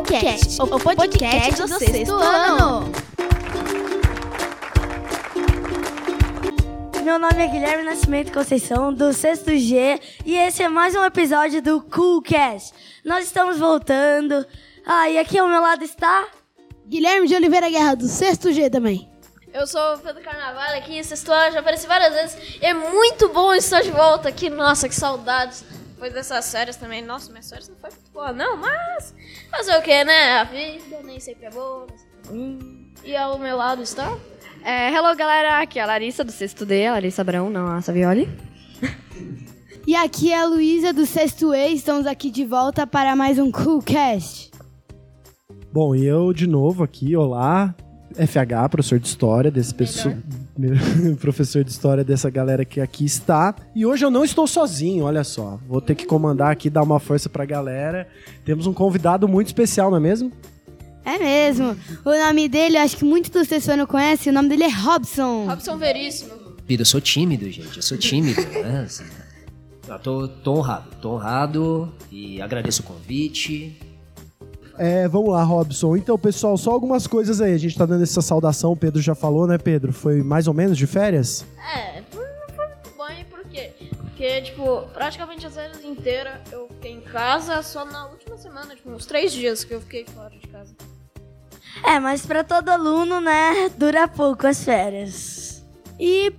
O podcast do sexto ano. Meu nome é Guilherme Nascimento Conceição, do sexto G, e esse é mais um episódio do Coolcast. Nós estamos voltando. Ah, e aqui ao meu lado está... Guilherme de Oliveira Guerra, do sexto G também. Eu sou o Pedro Carnaval aqui, sexto ano, já apareci várias vezes. E é muito bom estar de volta aqui. Nossa, que saudades. Depois dessas férias também. Nossa, minhas férias não foi muito boa, não, mas. Fazer o que, né? A vida nem sempre é boa. nem sempre é ruim. E ao meu lado está. É, hello, galera. Aqui é a Larissa, do sexto D. A Larissa Abrão, não a Savioli. E aqui é a Luísa, do sexto E. Estamos aqui de volta para mais um Coolcast. Bom, e eu de novo aqui, olá, FH, professor de história desse pessoal, professor de história dessa galera que aqui está. E hoje eu não estou sozinho, olha só. Vou ter que comandar aqui, dar uma força pra galera. Temos um convidado muito especial, não é mesmo? É mesmo. O nome dele, acho que muitos dos vocês não conhecem, o nome dele é Robson. Robson Veríssimo. Eu sou tímido, gente. Eu sou tímido, né? Assim, eu tô, tô honrado, tô honrado e agradeço o convite. É, vamos lá, Robson. Então, pessoal, só algumas coisas aí. A gente tá dando essa saudação, o Pedro já falou, né, Pedro? Foi mais ou menos de férias? É, foi muito bom, e por quê? Porque, tipo, praticamente as férias inteiras eu fiquei em casa só na última semana, tipo, uns três dias que eu fiquei fora de casa. É, mas para todo aluno, né, dura pouco as férias. E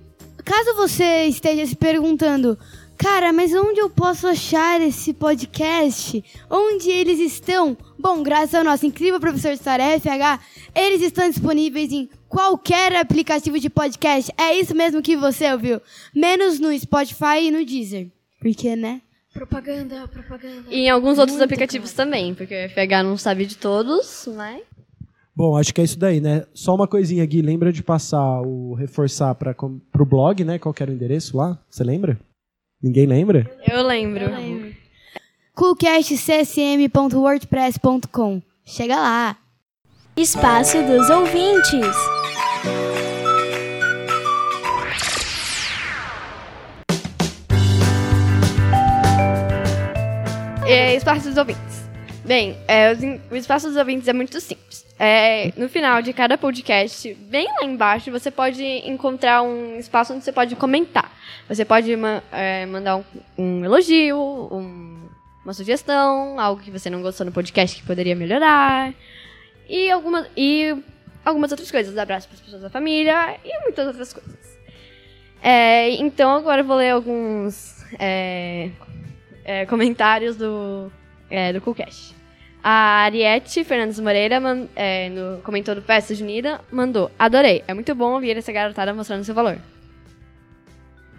caso você esteja se perguntando, cara, mas onde eu posso achar esse podcast? Onde eles estão? Bom, graças ao nosso incrível professor de história FH, eles estão disponíveis em qualquer aplicativo de podcast. É isso mesmo que você ouviu. Menos no Spotify e no Deezer. Porque, né? Propaganda, propaganda. E em alguns outros aplicativos também, porque o FH não sabe de todos, né? Bom, acho que é isso daí, né? Só uma coisinha, Gui. Lembra de passar o reforçar para pro blog, né? Qual que era o endereço lá? Você lembra? Ninguém lembra? Eu lembro. coolcastcsm.wordpress.com. Chega lá. Espaço dos ouvintes. É, espaço dos ouvintes. Bem, é, o espaço dos ouvintes é muito simples. É, no final de cada podcast, bem lá embaixo, você pode encontrar um espaço onde você pode comentar. Você pode ma- é, mandar um, um elogio, um- uma sugestão, algo que você não gostou no podcast que poderia melhorar. E algumas, e algumas outras coisas. Abraço para as pessoas da família e muitas outras coisas. É, então agora eu vou ler alguns é, é, comentários do, é, do Coolcast. A Ariete Fernandes Moreira é, no, comentou do Festa Junina, mandou. Adorei, é muito bom ouvir essa garotada mostrando seu valor.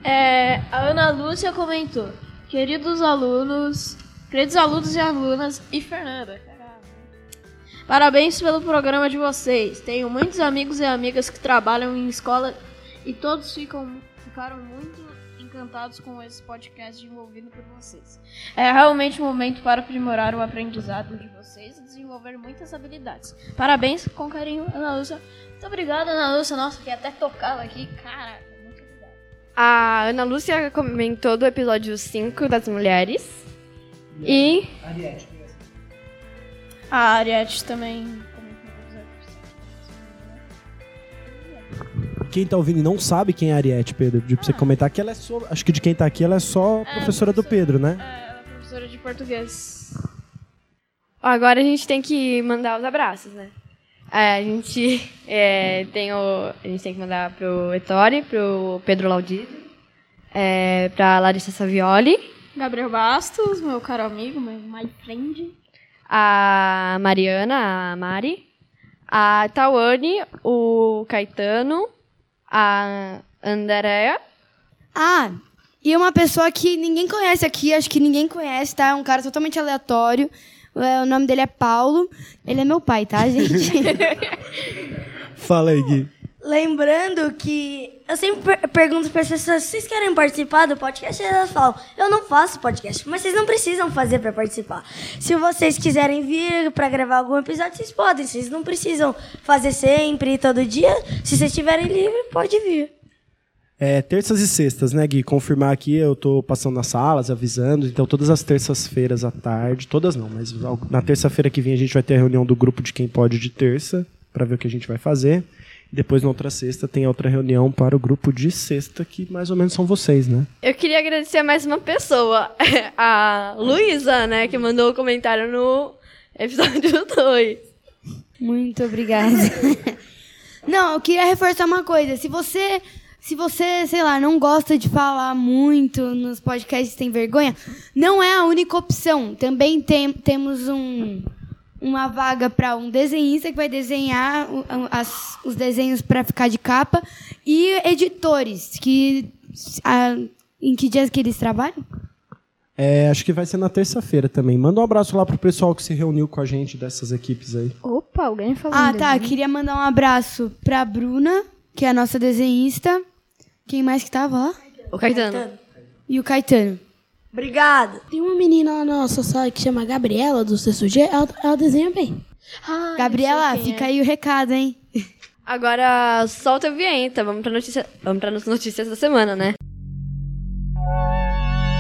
É, a Ana Lúcia comentou: Queridos alunos, queridos alunos e alunas, e Fernanda. Parabéns pelo programa de vocês. Tenho muitos amigos e amigas que trabalham em escola e todos ficam, ficaram muito encantados com esse podcast desenvolvido por vocês. É realmente um momento para aprimorar o aprendizado de vocês e desenvolver muitas habilidades. Parabéns, com carinho, Ana Lúcia. Muito obrigada, Ana Lúcia. Nossa, fiquei até tocado aqui. Caraca, muito obrigada. A Ana Lúcia comentou do episódio 5 das mulheres. E A Ariete também comentou dos Quem tá ouvindo e não sabe quem é a Ariete, Pedro, de você comentar que ela é só. Acho que de quem tá aqui, ela é só professora do Pedro, né? É, ela é professora de português. agora a gente tem que mandar os abraços, né? É, a gente é, tem o. A gente tem que mandar pro Ettore, pro Pedro Laudido, é, pra Larissa Savioli, Gabriel Bastos, meu caro amigo, meu my friend. a Mariana, a Mari, a Tawane, o Caetano, a Andrea. Ah, e uma pessoa que ninguém conhece aqui, acho que ninguém conhece, tá? É um cara totalmente aleatório. É, O nome dele é Paulo. Ele é meu pai, tá, gente? Fala aí, Gui. Lembrando que eu sempre per- pergunto para as pessoas, vocês querem participar do podcast? Elas falam, eu não faço podcast, mas vocês não precisam fazer para participar. Se vocês quiserem vir para gravar algum episódio, vocês podem, vocês não precisam fazer sempre, todo dia. Se vocês estiverem livre, pode vir. É, terças e sextas, né, Gui? Confirmar aqui, eu tô passando nas salas, avisando. Então, todas as terças-feiras à tarde, todas não, mas na terça-feira que vem a gente vai ter a reunião do grupo de quem pode de terça, para ver o que a gente vai fazer. Depois, na outra sexta, tem outra reunião para o grupo de sexta, que mais ou menos são vocês, né? Eu queria agradecer a mais uma pessoa, a Luísa, né, que mandou o um comentário no episódio 2. Muito obrigada. não, eu queria reforçar uma coisa. Se você se você, sei lá, não gosta de falar muito nos podcasts tem vergonha, não é a única opção. Também tem, temos um, uma vaga para um desenhista que vai desenhar as, os desenhos para ficar de capa e editores que a, em que dias que eles trabalham? É, acho que vai ser na terça-feira também. Manda um abraço lá pro pessoal que se reuniu com a gente dessas equipes aí. Opa, alguém falou. Ah, tá. Queria mandar um abraço pra Bruna, que é a nossa desenhista. Quem mais que tava lá? O Caetano. E o Caetano. Obrigado. Tem uma menina lá na nossa sala que chama Gabriela, do CSUG. Ela, ela desenha bem. Ah, Gabriela, fica é. aí o recado, hein? Agora, solta a vinheta. Vamos pra notícia, vamos pra notícias da semana, né?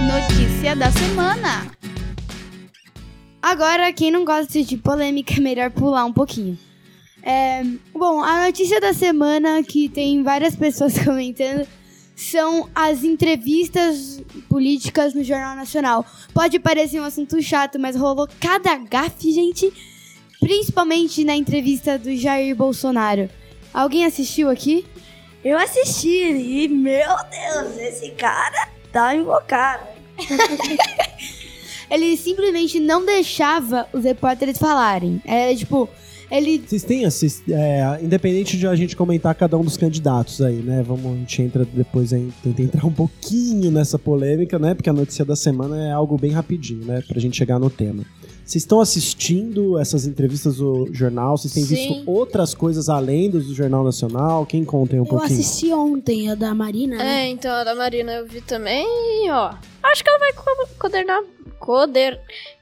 Notícia da semana. Agora, quem não gosta de polêmica, é melhor pular um pouquinho. É, bom, a notícia da semana que tem várias pessoas comentando são as entrevistas políticas no Jornal Nacional. Pode parecer um assunto chato, mas rolou cada gafe, gente. Principalmente na entrevista do Jair Bolsonaro. Alguém assistiu aqui? Eu assisti e, meu Deus, esse cara tá invocado. Ele simplesmente não deixava os repórteres falarem. Era tipo, ele. Vocês têm assist... é, independente de a gente comentar cada um dos candidatos aí, né? Vamos, a gente entra depois aí, tenta entrar um pouquinho nessa polêmica, né? Porque a notícia da semana é algo bem rapidinho, né? Pra gente chegar no tema. Vocês estão assistindo essas entrevistas do jornal? Vocês têm Sim. visto outras coisas além dos do Jornal Nacional? Quem conta aí um eu pouquinho? Eu assisti ontem a da Marina. Né? É, então a da Marina eu vi também e, ó. Acho que ela vai coordenar. Coder.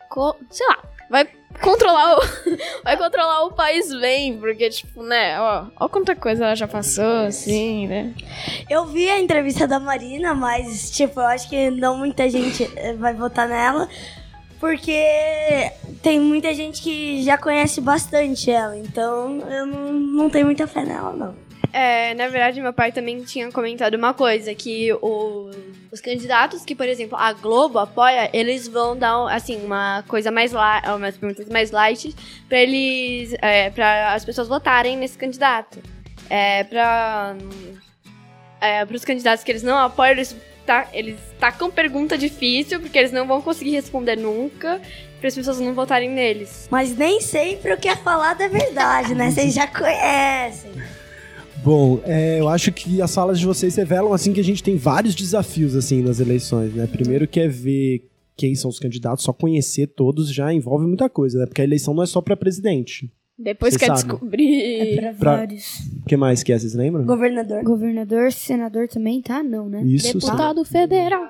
Co, sei lá. Vai controlar o, vai controlar o país bem, porque, tipo, né, ó, ó quanta coisa ela já passou, assim, né? Eu vi a entrevista da Marina, mas, tipo, eu acho que não muita gente eh, vai votar nela, porque tem muita gente que já conhece bastante ela, então eu não, não tenho muita fé nela, não. É, na verdade, meu pai também tinha comentado uma coisa, que o, os candidatos que, por exemplo, a Globo apoia, eles vão dar, assim, uma coisa mais light, umas perguntas mais light para eles, é, para as pessoas votarem nesse candidato. É, para é, os candidatos que eles não apoiam, eles, tá, eles tacam pergunta difícil, porque eles não vão conseguir responder nunca, para as pessoas não votarem neles. Mas nem sempre o que é falado é verdade, né? Vocês já conhecem. Bom, é, eu acho que as falas de vocês revelam assim que a gente tem vários desafios assim nas eleições, né? Primeiro que é ver quem são os candidatos, só conhecer todos já envolve muita coisa, né? Porque a eleição não é só para presidente. Depois quer descobrir. É pra, pra vários. O que mais que é, vocês lembram? Governador. Governador, senador também, tá? Não, né? Isso. Deputado sim. federal.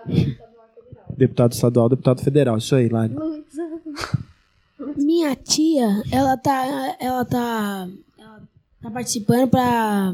Deputado estadual, deputado federal, isso aí, Lari. Minha tia, ela tá. Ela tá tá participando pra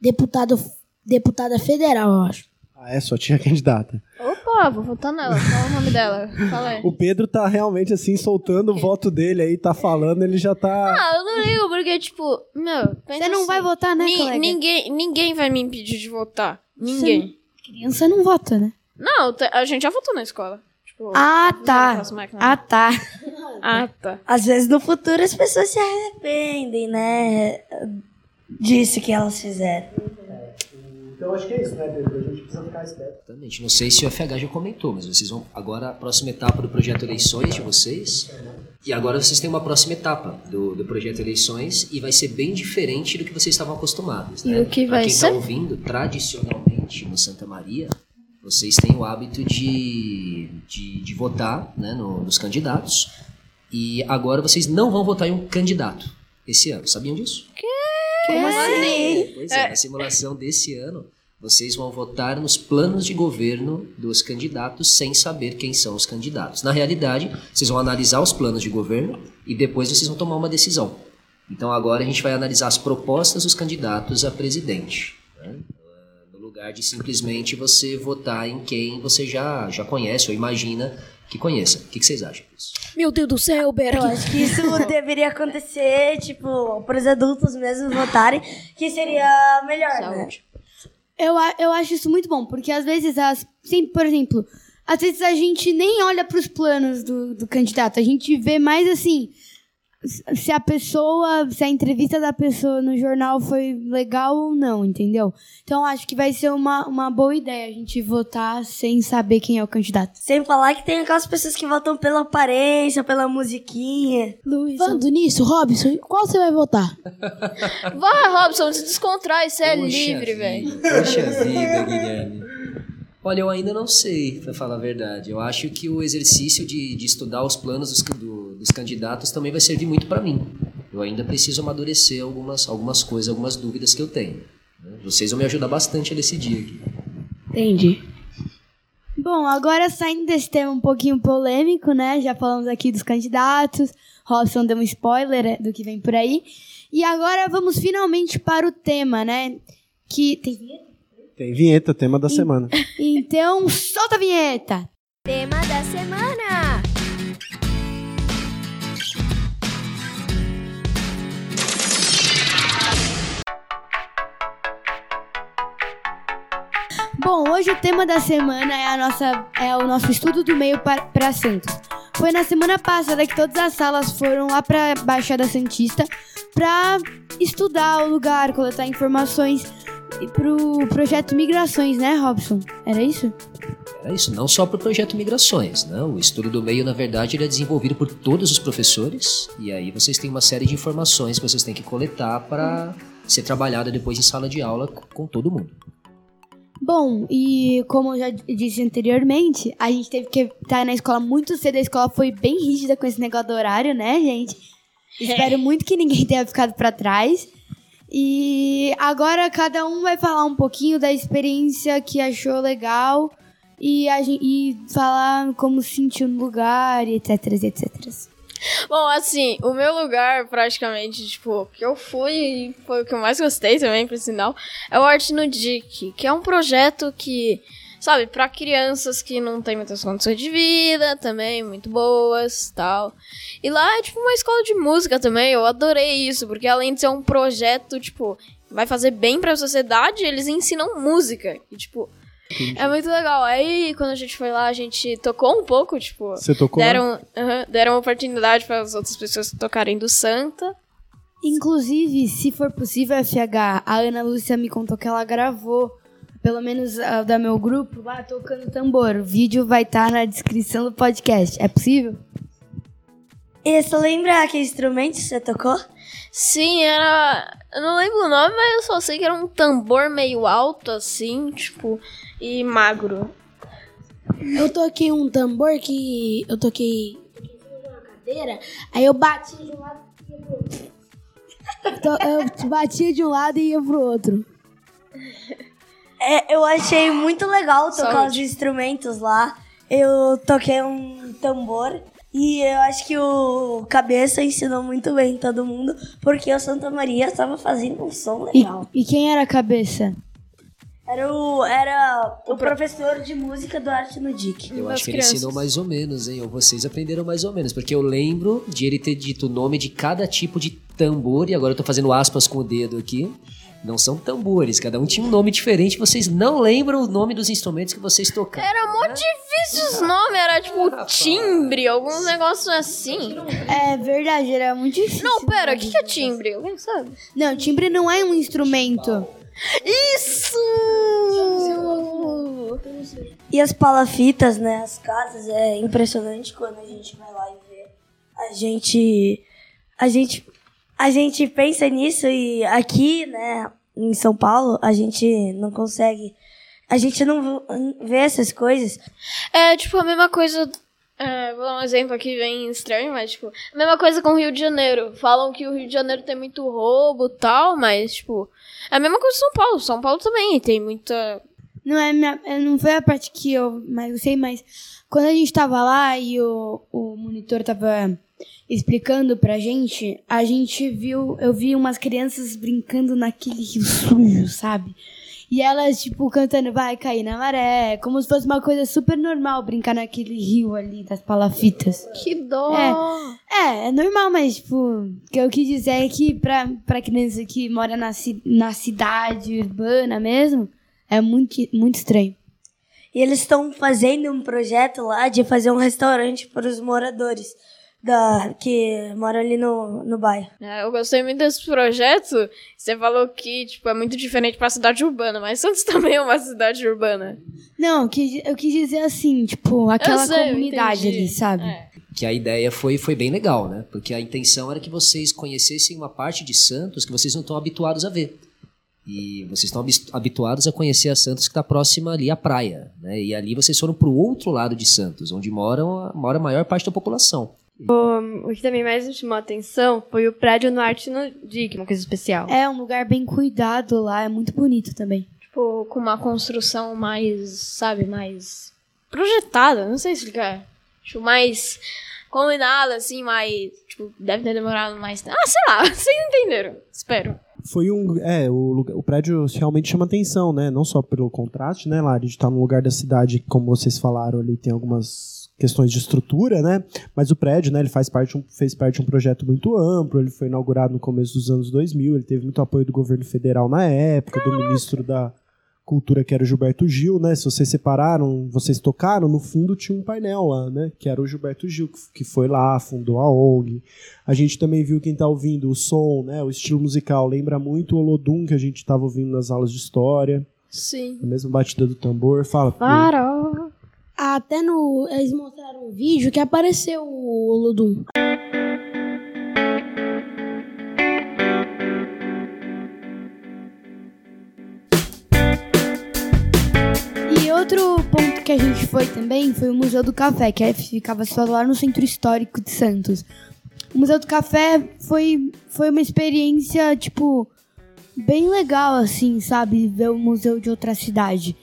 deputado, deputada federal, eu acho. Ah, é? Só tinha candidata. Opa, vou votar nela. Qual é o nome dela? Fala aí. O Pedro tá realmente assim, soltando o voto dele aí, tá falando, ele já tá. Ah, eu não ligo, porque, tipo, meu. Você não assim, vai votar, né, ni Ninguém, ninguém vai me impedir de votar. Ninguém. Você, criança não vota, né? Não, a gente já votou na escola. Tipo, ah, tá. Ah, tá. ah, tá. Às vezes no futuro as pessoas se arrependem, né? Disso que elas fizeram. Então acho que é isso, né, Pedro? A gente precisa ficar esperto. Exatamente. Não sei se o FH já comentou, mas vocês vão. Agora, a próxima etapa do projeto Eleições de vocês. E agora vocês têm uma próxima etapa do, do projeto Eleições e vai ser bem diferente do que vocês estavam acostumados. Né? E o que vai quem ser? está ouvindo, tradicionalmente no Santa Maria, vocês têm o hábito de, de, de votar né, no, nos candidatos. E agora vocês não vão votar em um candidato esse ano. Sabiam disso? Que? Como assim? Pois é, na simulação desse ano, vocês vão votar nos planos de governo dos candidatos sem saber quem são os candidatos. Na realidade, vocês vão analisar os planos de governo e depois vocês vão tomar uma decisão. Então agora a gente vai analisar as propostas dos candidatos a presidente. Né? lugar de simplesmente você votar em quem você já, já conhece ou imagina que conheça. O que, que vocês acham disso? Meu Deus do céu, Eu Berg. acho que isso deveria acontecer, tipo, para os adultos mesmo votarem, que seria melhor, né? Eu, a- eu acho isso muito bom, porque às vezes, as, sim, por exemplo, às vezes a gente nem olha para os planos do, do candidato, a gente vê mais assim, se- a pessoa, se a entrevista da pessoa no jornal foi legal ou não, entendeu? Então acho que vai ser uma, uma boa ideia a gente votar sem saber quem é o candidato. Sem falar que tem aquelas pessoas que votam pela aparência, pela musiquinha. Falando nisso, Robson, qual você vai votar? Vai, Robson, se descontrai, você é Poxa livre, vida, velho. Poxa vida, Guilherme. Olha, eu ainda não sei, pra falar a verdade. Eu acho que o exercício de, de estudar os planos dos, do- dos candidatos também vai servir muito para mim. Eu ainda preciso amadurecer algumas, algumas coisas, algumas dúvidas que eu tenho. né? Vocês vão me ajudar bastante a decidir aqui. Entendi. Bom, agora saindo desse tema um pouquinho polêmico, né? Já falamos aqui dos candidatos, Robson deu um spoiler é, do que vem por aí. E agora vamos finalmente para o tema, né? Que tem vinheta? Tem vinheta, tema da semana. Então, solta a vinheta! Tema da semana. Bom, hoje o tema da semana é, a nossa, é o nosso estudo do meio para Santos. Foi na semana passada que todas as salas foram lá para Baixada Santista para estudar o lugar, coletar informações pro projeto Migrações, né, Robson? Era isso? É isso, não só para o projeto Migrações. Né? O estudo do meio, na verdade, ele é desenvolvido por todos os professores. E aí vocês têm uma série de informações que vocês têm que coletar para ser trabalhada depois em sala de aula com com todo mundo. Bom, e como eu já disse anteriormente, a gente teve que estar na escola muito cedo. A escola foi bem rígida com esse negócio do horário, né, gente? Espero muito que ninguém tenha ficado pra trás. E agora cada um vai falar um pouquinho da experiência que achou legal e, a e falar como se sentiu no lugar, etc, etc. Bom, assim, o meu lugar, praticamente, tipo, que eu fui e foi o que eu mais gostei também, por sinal, é o Arte no DIC, que é um projeto que, sabe, pra crianças que não têm muitas condições de vida, também, muito boas, tal. E lá é, tipo, uma escola de música também, eu adorei isso, porque além de ser um projeto, tipo, vai fazer bem pra sociedade, eles ensinam música, e, tipo... É muito legal. Aí, quando a gente foi lá, a gente tocou um pouco, tipo. Você tocou? Deram, aham, deram oportunidade para as outras pessoas tocarem do Santa. Inclusive, se for possível, FH, a Ana Lúcia me contou que ela gravou, pelo menos a da meu grupo, lá tocando tambor. O vídeo vai estar na descrição do podcast. É possível? E você lembra que instrumento você tocou? Sim, era. Eu não lembro o nome, mas eu só sei que era um tambor meio alto, assim, tipo, e magro. Eu toquei um tambor que. Eu toquei. uma cadeira, aí eu bati de um lado e ia pro outro. Então, eu batia de um lado e ia pro outro. É, eu achei muito legal tocar Saúde. os instrumentos lá. Eu toquei um tambor e eu acho que o Cabeça ensinou muito bem todo mundo, porque o Santa Maria estava fazendo um som E, legal. e quem era a cabeça? Era o, era o professor de música do Arte no DIC. Eu acho que ele crianças. ensinou mais ou menos, hein? Ou vocês aprenderam mais ou menos. Porque eu lembro de ele ter dito o nome de cada tipo de tambor, e agora eu tô fazendo aspas com o dedo aqui. Não são tambores, cada um tinha um nome diferente. Vocês não lembram o nome dos instrumentos que vocês tocaram. Era muito difícil os nomes, era tipo timbre, alguns negócios assim. É verdade, era muito difícil. Não, pera, o que, que é timbre? Alguém sabe? Não, timbre não é um instrumento. Isso! E as palafitas, né? As casas, é impressionante quando a gente vai lá e vê. A gente. A gente. A gente pensa nisso e aqui, né, em São Paulo, a gente não consegue. A gente não vê essas coisas. É tipo a mesma coisa. É, vou dar um exemplo aqui bem estranho, mas tipo, a mesma coisa com o Rio de Janeiro. Falam que o Rio de Janeiro tem muito roubo e tal, mas tipo, é a mesma coisa com São Paulo. São Paulo também tem muita. Não é minha, é, não foi a parte que eu mais gostei, mas quando a gente tava lá e o, o monitor tava explicando pra gente, a gente viu, eu vi umas crianças brincando naquele rio sujo, sabe? E elas, tipo, cantando Vai Cair na Maré, como se fosse uma coisa super normal brincar naquele rio ali das palafitas. Que dó! É, é normal, mas, tipo, o que eu quis dizer é que pra, pra criança que mora na, na cidade urbana mesmo, é muito, muito estranho. E eles estão fazendo um projeto lá de fazer um restaurante para os moradores da, que moram ali no, no bairro. É, eu gostei muito desse projeto. Você falou que, tipo, é muito diferente pra cidade urbana, mas Santos também é uma cidade urbana. Não, eu quis, eu quis dizer assim, tipo, aquela sei, comunidade ali, sabe? É. Que a ideia foi, foi bem legal, né? Porque a intenção era que vocês conhecessem uma parte de Santos que vocês não estão habituados a ver. E vocês estão habituados a conhecer a Santos que está próxima ali à praia, né? E ali vocês foram para o outro lado de Santos, onde moram, mora a maior parte da população. O que também mais me chamou a atenção foi o prédio no Arte no Dick, uma coisa especial. É um lugar bem cuidado lá, é muito bonito também. Tipo, com uma construção mais, sabe, mais projetada, não sei explicar. Tipo, mais combinada, assim, mais. Tipo, deve ter demorado mais tempo. Ah, sei lá, vocês entenderam. Espero. Foi um. É, o, o prédio realmente chama atenção, né? Não só pelo contraste, né, Lari? De estar num lugar da cidade, que, como vocês falaram ali, tem algumas questões de estrutura, né? Mas o prédio, né, ele faz parte, fez parte de um projeto muito amplo, ele foi inaugurado no começo dos anos 2000, ele teve muito apoio do governo federal na época, do ministro da Cultura, que era o Gilberto Gil, né? Se vocês separaram, vocês tocaram, no fundo tinha um painel lá, né? Que era o Gilberto Gil, que, foi lá, fundou a ONG. A gente também viu quem tá ouvindo o som, né? O estilo musical lembra muito o Olodum que a gente tava ouvindo nas aulas de história. Sim. A mesma batida do tambor. Fala. Farol. Até no. Eles mostraram um vídeo que apareceu o Olodum. E outro ponto que a gente foi também foi o Museu do Café, que ficava situado lá no Centro Histórico de Santos. O Museu do Café foi, foi uma experiência, tipo, bem legal, assim, sabe? Ver o museu de outra cidade.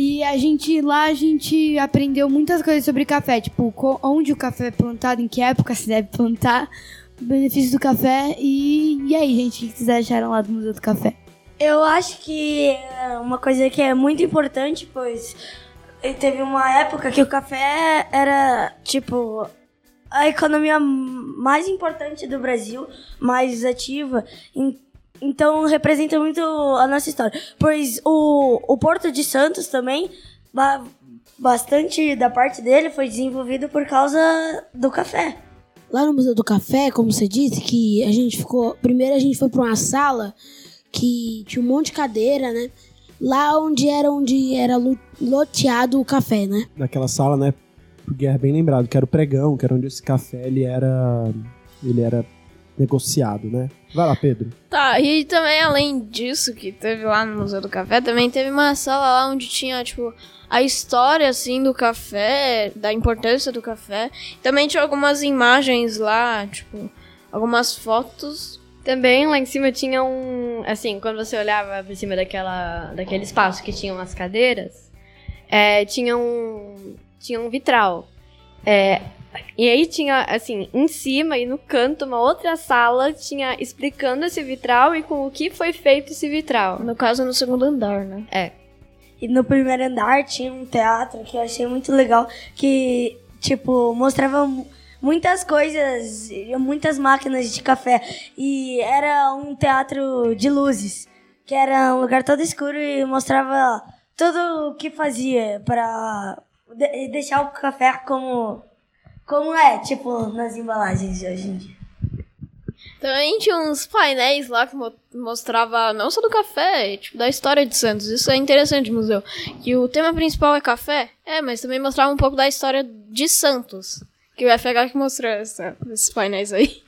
E a gente lá a gente aprendeu muitas coisas sobre café, tipo, onde o café é plantado, em que época se deve plantar, benefícios do café. E, e aí, gente, o que vocês acharam lá do Museu do Café? Eu acho que é uma coisa que é muito importante, pois teve uma época que o café era, tipo, a economia mais importante do Brasil, mais ativa. Em- Então representa muito a nossa história. Pois o, o Porto de Santos também, ba- bastante da parte dele foi desenvolvido por causa do café. Lá no Museu do Café, como você disse, que a gente ficou. Primeiro a gente foi pra uma sala que tinha um monte de cadeira, né? Lá onde era onde era lo- loteado o café, né? Naquela sala, né? Porque é bem lembrado, que era o pregão, que era onde esse café ele era. Ele era negociado, né? Vai lá, Pedro. Tá, e também além disso que teve lá no Museu do Café, também teve uma sala lá onde tinha, tipo, a história, assim, do café, da importância do café. Também tinha algumas imagens lá, tipo, algumas fotos. Também lá em cima tinha um. Assim, quando você olhava por cima daquela, daquele espaço que tinham as cadeiras, é, tinha um. Tinha um vitral. É, e aí tinha, assim, em cima e no canto, uma outra sala tinha explicando esse vitral e com o que foi feito esse vitral. No caso, no segundo andar, né? E no primeiro andar tinha um teatro que eu achei muito legal, que, tipo, mostrava mu- muitas coisas, e muitas máquinas de café. E era um teatro de luzes, que era um lugar todo escuro e mostrava tudo o que fazia para deixar o café como, como é, tipo, nas embalagens de hoje em dia. Também tinha uns painéis lá que mo- mostrava não só do café, tipo, da história de Santos. Isso é interessante museu. Que o tema principal é café, é, mas também mostrava um pouco da história de Santos. Que o FH que mostrou essa- esses painéis aí.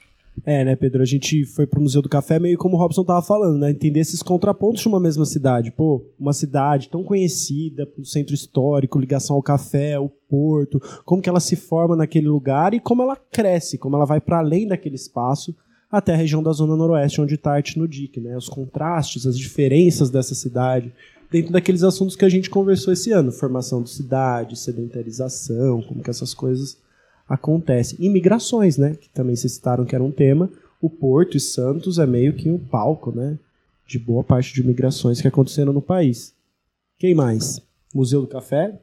É, né, Pedro? A gente foi pro Museu do Café meio como o Robson tava falando, né? Entender esses contrapontos de uma mesma cidade. Pô, uma cidade tão conhecida, o centro histórico, ligação ao café, o porto, como que ela se forma naquele lugar e como ela cresce, como ela vai para além daquele espaço até a região da Zona Noroeste, onde está Dique, né? Os contrastes, as diferenças dessa cidade, dentro daqueles assuntos que a gente conversou esse ano, formação de cidade, sedentarização, como que essas coisas acontecem. E migrações, né? Que também vocês citaram que era um tema. O Porto e Santos é meio que um palco, né? de boa parte de migrações que aconteceram no país. Quem mais? Museu do Café?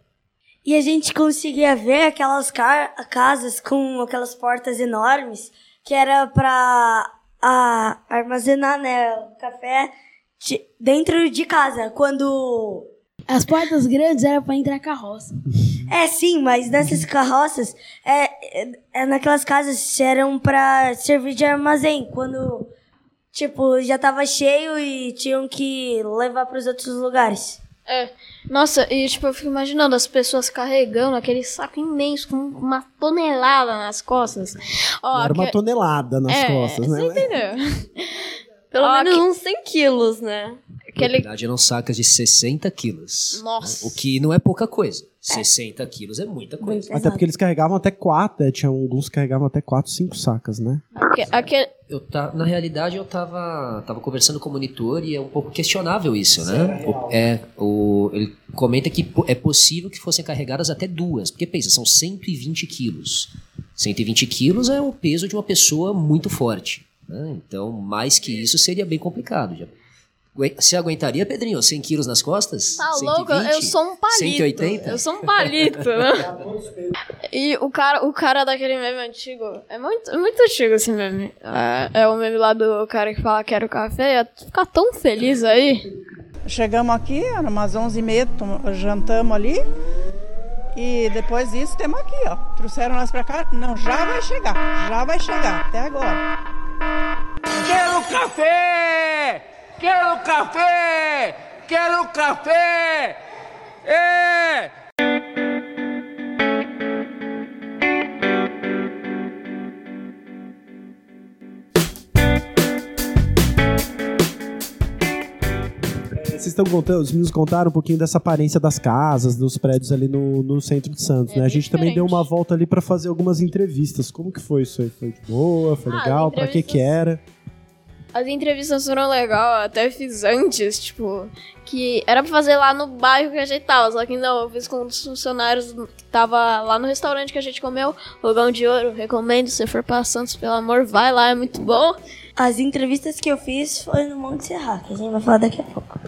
E a gente conseguia ver aquelas ca- casas com aquelas portas enormes que era pra a, armazenar né, o café de- dentro de casa. Quando. As portas grandes eram pra entrar carroça. É, sim, mas nessas carroças, é, é, é naquelas casas eram pra servir de armazém. Quando, tipo, já tava cheio e tinham que levar pros outros lugares. É. Nossa, e tipo, eu fico imaginando as pessoas carregando aquele saco imenso com uma tonelada nas costas. Ó, Era uma aque- tonelada nas é, costas, né? Você entendeu? Pelo Ó, menos que- uns 100 quilos, né? Na Aquele... verdade, eram sacas de 60 quilos. Nossa. O que não é pouca coisa. 60 quilos é muita coisa. Até porque eles carregavam até quatro, né? Tinha alguns que carregavam até quatro, cinco sacas, né? aquele... Eu tá, na realidade, eu tava, tava conversando com o monitor e é um pouco questionável isso, né? O- é, o, ele comenta que é possível que fossem carregadas até duas. Porque pensa, são 120 quilos. 120 quilos é o peso de uma pessoa muito forte. Né? Então, mais que isso seria bem complicado. Já. Você aguentaria, Pedrinho, 100 quilos nas costas? Tá louco? Eu 120? sou um palito. 180? Eu sou um palito, né? E o cara, o cara daquele meme antigo, é muito, muito antigo esse meme. É, é o meme lá do cara que fala quero café, ia ficar tão feliz aí. Chegamos aqui, era umas 11h30, tom- jantamos ali. E depois disso, temos aqui, ó. Trouxeram nós pra cá. Não, já vai chegar. Já vai chegar. Até agora. Quero café! Quero café! Quero café! É! Vocês estão contando, os meninos contaram um pouquinho dessa aparência das casas, dos prédios ali no, no centro de Santos, É né? A gente também deu diferente. uma volta ali pra fazer algumas entrevistas. Como que foi isso aí? Foi de boa? Foi Ah, legal? Pra que que entrevistas- era? As entrevistas foram legal, até fiz antes, tipo, que era pra fazer lá no bairro que a gente tava, só que não, eu fiz com um dos funcionários que tava lá no restaurante que a gente comeu, Rogão de Ouro, recomendo, se for pra Santos, pelo amor, vai lá, é muito bom. As entrevistas que eu fiz foi no Monte Serra, que a gente vai falar daqui a pouco.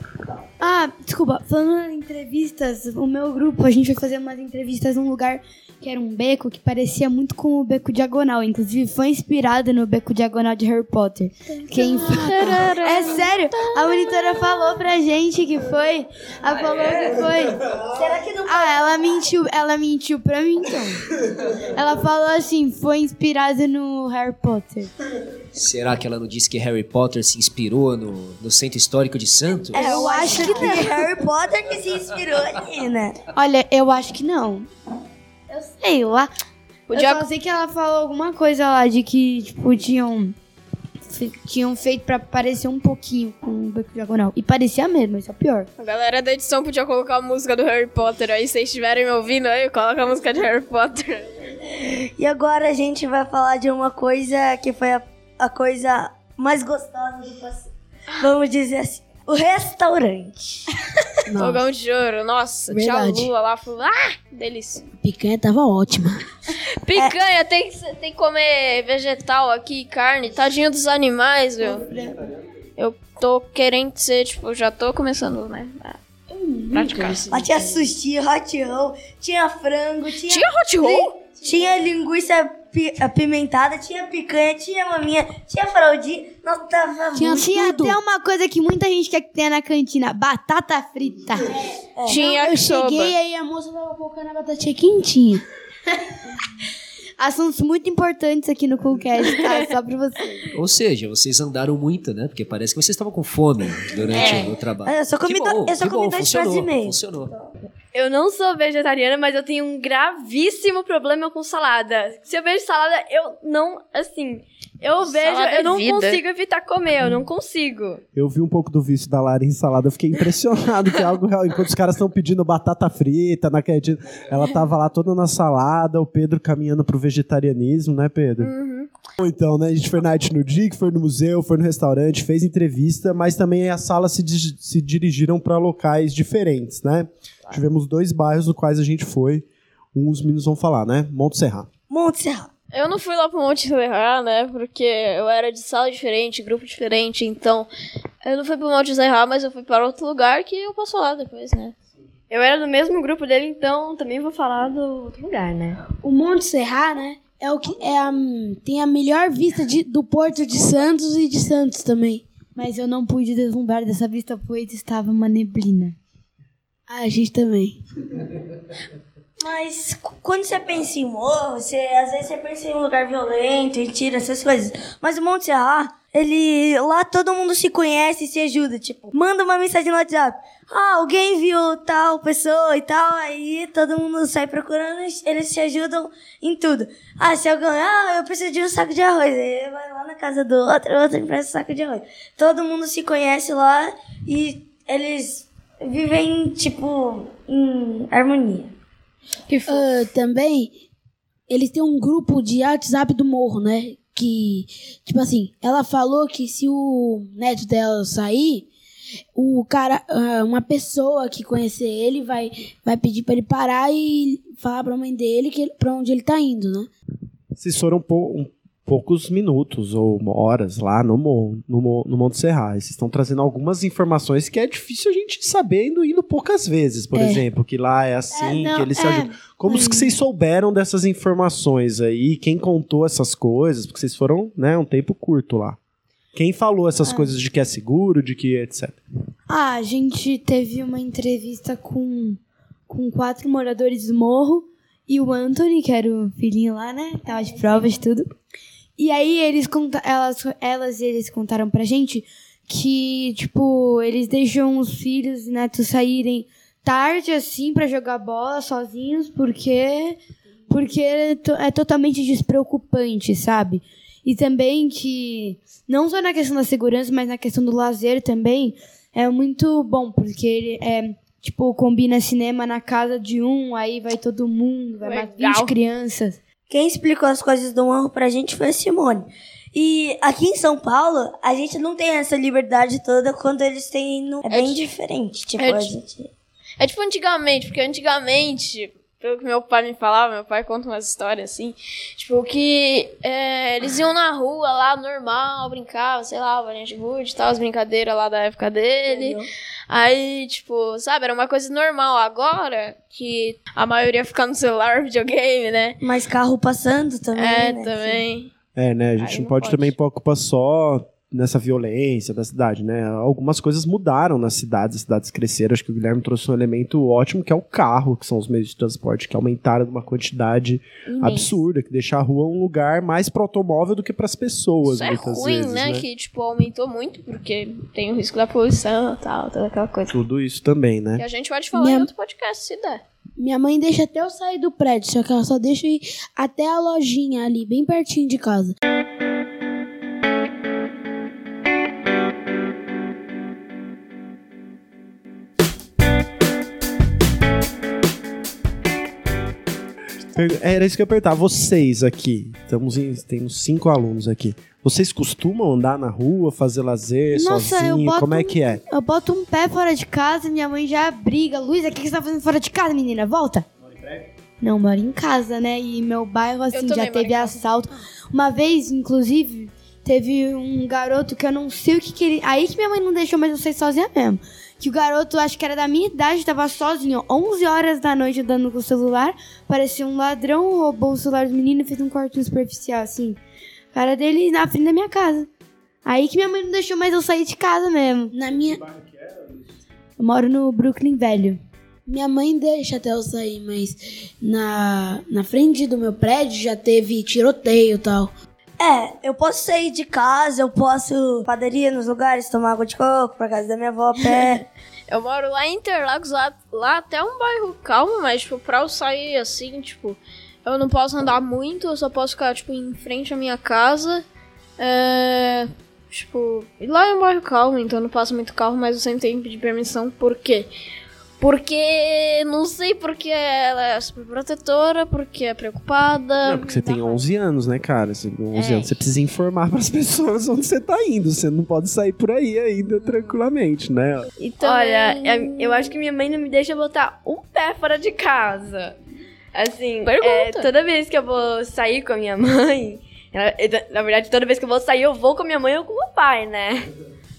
Ah, desculpa, falando em entrevistas, o meu grupo, a gente foi fazer umas entrevistas num lugar que era um beco que parecia muito com o beco diagonal. Inclusive, foi inspirado no beco diagonal de Harry Potter. Quem É sério, a monitora falou pra gente que foi. Ela falou que foi. Será que não Ah, ela mentiu, ela mentiu pra mim então. Ela falou assim, foi inspirado no Harry Potter. Será que ela não disse que Harry Potter se inspirou no, no Centro Histórico de Santos? É, eu acho que é Harry Potter que se inspirou ali, né? Olha, eu acho que não. Eu sei lá. Podia- Eu só sei que ela falou alguma coisa lá de que, tipo, tinham. Tinham feito pra parecer um pouquinho com o beco diagonal. E parecia mesmo, isso é o pior. A galera da edição podia colocar a música do Harry Potter aí, se vocês estiverem me ouvindo aí, coloca a música de Harry Potter. E agora a gente vai falar de uma coisa que foi a, a coisa mais gostosa do passeio. Vamos dizer assim. O restaurante. Rogão de Ouro, nossa, tinha a Verdade. lua lá, falou, ah, delícia. Picanha tava ótima. Picanha, tem, que, ser- tem que comer vegetal aqui, carne, tadinho dos animais, viu? Eu tô querendo ser, tipo, já tô começando, né? praticar. Lá tinha sushi, hot roll, tinha frango, tinha. Tinha hot roll? Tinha linguiça pi- apimentada, tinha picanha, tinha maminha, tinha fraldinha. Nossa, tava Tinha muito. Tinha tudo. até uma coisa que muita gente quer que tenha na cantina: batata frita. Tinha Eu yakisoba. cheguei aí a moça tava colocando a batatinha quentinha. Assuntos muito importantes aqui no Coolcast, tá? Só pra vocês. Ou seja, vocês andaram muito, né? Porque parece que vocês estavam com fome durante É. o trabalho. Eu só comi Que do- bom, eu só que comi bom, dois pratos e meio. Funcionou. Eu não sou vegetariana, mas eu tenho um gravíssimo problema com salada. Se eu vejo salada, eu não, assim, eu vejo, Salada eu não vida. consigo evitar comer, eu não consigo. Eu vi um pouco do vício da Lara em salada, eu fiquei impressionado que é algo real. Enquanto os caras estão pedindo batata frita na cantina, ela tava lá toda na salada, o Pedro caminhando pro vegetarianismo, né, Pedro? Bom, Então, né, a gente foi na Arte no Dig, foi no museu, foi no restaurante, fez entrevista, mas também as salas se, di- se dirigiram para locais diferentes, né? Tivemos dois bairros no quais a gente foi. Um os meninos vão falar, né? Monte Serra. Monte Serra. Eu não fui lá pro Monte Serra, né? Porque eu era de sala diferente, grupo diferente, então Eu não fui pro Monte Serra, mas eu fui para outro lugar que eu posso falar depois, né? Eu era do mesmo grupo dele, então também vou falar do outro lugar, né? O Monte Serra, né? É o que é a, tem a melhor vista de- do Porto de Santos e de Santos também. Mas eu não pude deslumbrar dessa vista, pois estava uma neblina. Ah, a gente também. Mas quando você pensa em morro, você, às vezes você pensa em um lugar violento, em tiro, essas coisas. Mas o Monte Serra, ele. Lá todo mundo se conhece e se ajuda. Tipo, manda uma mensagem no WhatsApp. Ah, alguém viu tal pessoa e tal. Aí todo mundo sai procurando, eles se ajudam em tudo. Ah, se alguém. Ah, eu preciso de um saco de arroz. Aí vai lá na casa do outro, outro empresta um saco de arroz. Todo mundo se conhece lá e eles vivem, tipo, em harmonia. Ah, também, eles têm um grupo de WhatsApp do morro, né? Que, tipo assim, ela falou que se o neto dela sair, o cara, ah, uma pessoa que conhecer ele vai, vai pedir pra ele parar e falar pra mãe dele que, pra onde ele tá indo, né? Vocês foram um- poucos minutos ou horas lá no, no, no Monte Serra. E Vocês estão trazendo algumas informações que é difícil a gente saber indo, indo poucas vezes. Por É. exemplo, que lá é assim, É, não, que eles se é. ajudam. Como que vocês souberam dessas informações aí? Quem contou essas coisas? Porque vocês foram, né, um tempo curto lá. Quem falou essas coisas de que é seguro, de que etc. Ah, a gente teve uma entrevista com, com quatro moradores do morro e o Anthony, que era o filhinho lá, né? Tava de provas e tudo. E aí eles conta elas, elas e eles contaram pra gente que, tipo, eles deixam os filhos e netos saírem tarde assim pra jogar bola sozinhos porque porque é é totalmente despreocupante, sabe? E também que não só na questão da segurança, mas na questão do lazer também é muito bom, porque ele é tipo combina cinema na casa de um, aí vai todo mundo, vai mais Legal. 20 crianças. Quem explicou as coisas do morro pra gente foi a Simone. E aqui em São Paulo, a gente não tem essa liberdade toda quando eles têm. No... É bem ti- diferente. Tipo, é a gente. É tipo antigamente, porque antigamente, pelo que meu pai me falava, meu pai conta umas histórias assim, tipo, que é, eles iam na rua lá, normal, brincavam, sei lá, de gude e tal, as brincadeiras lá da época dele. Aí, tipo, sabe, era uma coisa normal. Agora, que a maioria fica no celular, videogame, né? Mas carro passando também. É, né? também. É, né? A gente não não pode, pode. também preocupar só nessa violência da cidade, né? Algumas coisas mudaram nas cidades, as cidades cresceram. Acho que o Guilherme trouxe um elemento ótimo, que é o carro, que são os meios de transporte que aumentaram de uma quantidade Imenso. absurda, que deixa a rua um lugar mais para automóvel do que para as pessoas, Isso é muitas ruim, vezes, né? né? Que, tipo, aumentou muito, porque tem o risco da poluição e tal, toda aquela coisa. Tudo isso também, né? Que a gente pode falar Minha- em outro podcast, se der. Minha mãe deixa até eu sair do prédio, só que ela só deixa eu ir até a lojinha ali, bem pertinho de casa. Per- Era isso que eu ia perguntar. Vocês aqui, estamos em, temos cinco alunos aqui. Vocês costumam andar na rua, fazer lazer Nossa, eu sozinho? boto Como é um- que é? Eu boto um pé fora de casa e minha mãe já briga. Luísa, o que que você tá fazendo fora de casa, menina? Volta. Não, moro em casa, né? E meu bairro, assim, já teve assalto. Uma vez, inclusive, teve um garoto que eu não sei o que que ele... Aí que minha mãe não deixou, mas eu sei sozinha mesmo. Que o garoto, acho que era da minha idade, tava sozinho. 11 horas da noite andando com o celular. Parecia um ladrão, roubou o celular do menino e fez um corte superficial, assim. Cara dele na frente da minha casa. Aí que minha mãe não deixou mais eu sair de casa mesmo. Na minha, Eu moro no Brooklyn Velho. minha mãe deixa até eu sair, mas na, na frente do meu prédio já teve tiroteio e tal. É, eu posso sair de casa, eu posso padaria nos lugares, tomar água de coco, pra casa da minha avó a pé. Eu moro lá em Interlagos, lá, lá até um bairro calmo, mas, tipo, pra eu sair assim, tipo, eu não posso andar muito, eu só posso ficar, tipo, em frente à minha casa. É. Tipo, e lá é um bairro calmo, então eu não passo muito carro, mas eu sempre tenho que pedir permissão, por quê? Porque. Não sei porque ela é super protetora, porque é preocupada. Não, porque você tem 11 anos, né, cara? Você, 11 É. anos, você precisa informar pras pessoas onde você tá indo. Você não pode sair por aí ainda tranquilamente, né? E também- Olha, é- eu acho que minha mãe não me deixa botar um pé fora de casa. Assim, Pergunta. é, toda vez que eu vou sair com a minha mãe. na verdade, toda vez que eu vou sair, eu vou com a minha mãe ou com o meu pai, né?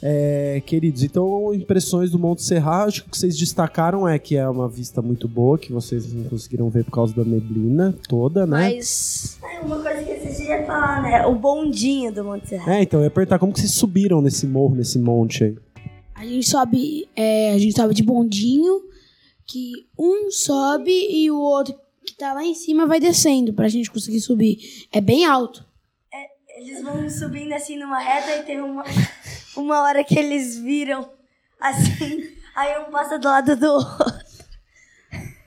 É, queridos, então impressões do Monte Serra, acho que o que vocês destacaram é que é uma vista muito boa, que vocês não conseguiram ver por causa da neblina toda, né? Mas. É uma coisa que vocês já falar, né? O bondinho do Monte Serra. É, então eu ia perguntar como que vocês subiram nesse morro, nesse monte aí. A gente sobe, é, a gente sobe de bondinho, que um sobe e o outro que tá lá em cima vai descendo pra gente conseguir subir. É bem alto. Eles vão subindo assim numa reta e tem uma, uma hora que eles viram assim, aí um passa do lado do outro.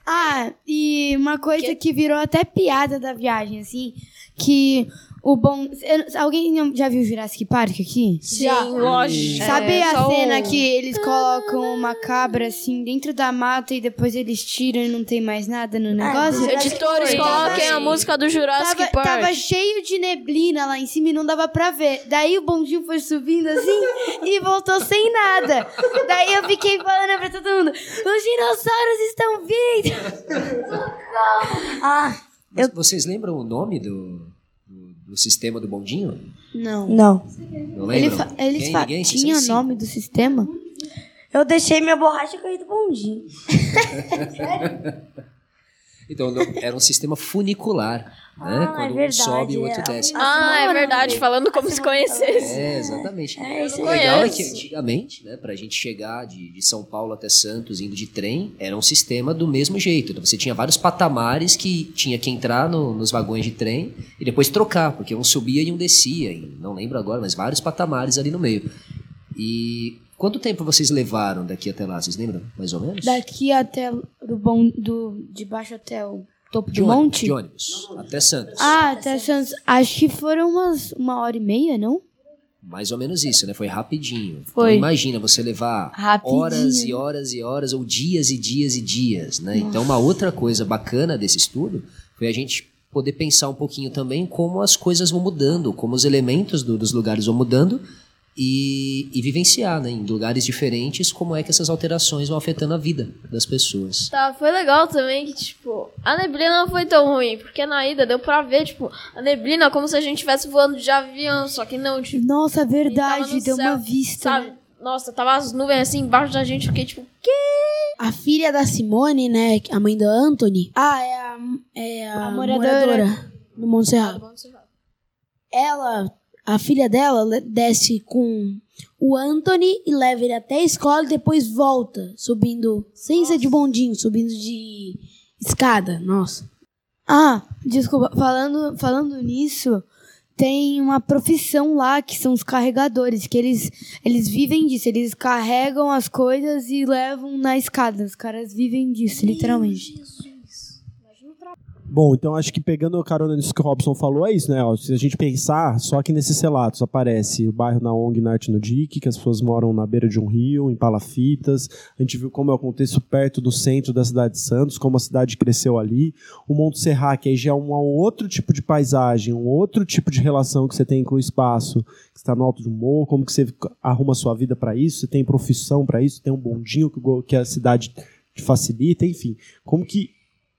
Ah, e uma coisa que virou até piada da viagem, assim, que o bom. eu- Alguém já viu Jurassic Park aqui? Sim, lógico. Sabe É, a cena o- que eles colocam uma cabra assim dentro da mata e depois eles tiram e não tem mais nada no negócio? Editores, coloquem a música do Jurassic Tava, Park. tava cheio de neblina lá em cima e não dava pra ver. Daí o bondinho foi subindo assim e voltou sem nada. Daí eu fiquei falando pra todo mundo: os dinossauros estão vindo! Ah, Mas Vocês lembram o nome do, do, sistema do bondinho? Não. Não. Não Ele lembram? fa- eles fa- ninguém? Tinha cinco. nome do sistema? Eu deixei minha borracha cair do bondinho. Então, não- era um sistema funicular, né? Ah, Quando é um verdade, sobe e o outro é. desce. Ah, é verdade, falando como se conhecesse. É, exatamente. É, isso o legal é que antigamente, né, pra gente chegar de, de São Paulo até Santos indo de trem, era um sistema do mesmo jeito. Então você tinha vários patamares que tinha que entrar no- nos vagões de trem e depois trocar, porque um subia e um descia. E não lembro agora, mas vários patamares ali no meio. E quanto tempo vocês levaram daqui até lá? Vocês lembram, mais ou menos? Daqui até do bom do de baixo até o topo de do ônibus, monte? de ônibus, até Santos. Ah, até Santos. Acho que foram umas uma hora e meia, não? Mais ou menos isso, né? Foi rapidinho. Foi. Então imagina você levar Rapidinho. horas e horas e horas, ou dias e dias e dias, né? Então uma outra coisa bacana desse estudo foi a gente poder pensar um pouquinho também como as coisas vão mudando, como os elementos do- dos lugares vão mudando e, e vivenciar, né? Em lugares diferentes, como é que essas alterações vão afetando a vida das pessoas. Tá, foi legal também que, tipo, a neblina não foi tão ruim, porque na ida deu pra ver, tipo, a neblina como se a gente estivesse voando de avião, só que não, tipo, Nossa, tava verdade, no deu céu, uma vista. sabe? né? Nossa, tava as nuvens assim embaixo da gente, fiquei tipo, que? A filha da Simone, né? A mãe do Anthony. Ah, é a, é a, A moradora. moradora do Montserrat. Ela, a filha dela, desce com o Anthony e leva ele até a escola e depois volta, subindo, sem ser de bondinho, subindo de escada. Nossa. Ah, desculpa, falando, falando nisso, tem uma profissão lá que são os carregadores, que eles, eles vivem disso, eles carregam as coisas e levam na escada. Os caras vivem disso, literalmente. Bom, então acho que pegando a carona nisso que o Robson falou, é isso, né? Se a gente pensar, só que nesses relatos aparece o bairro na ONG Norte no Dique, que as pessoas moram na beira de um rio, em palafitas. A gente viu como é o contexto perto do centro da cidade de Santos, como a cidade cresceu ali. O Monte Serra, que aí já é um outro tipo de paisagem, um outro tipo de relação que você tem com o espaço, que está no alto um morro, como que você arruma a sua vida para isso, você tem profissão para isso, tem um bondinho que a cidade te facilita, enfim. Como que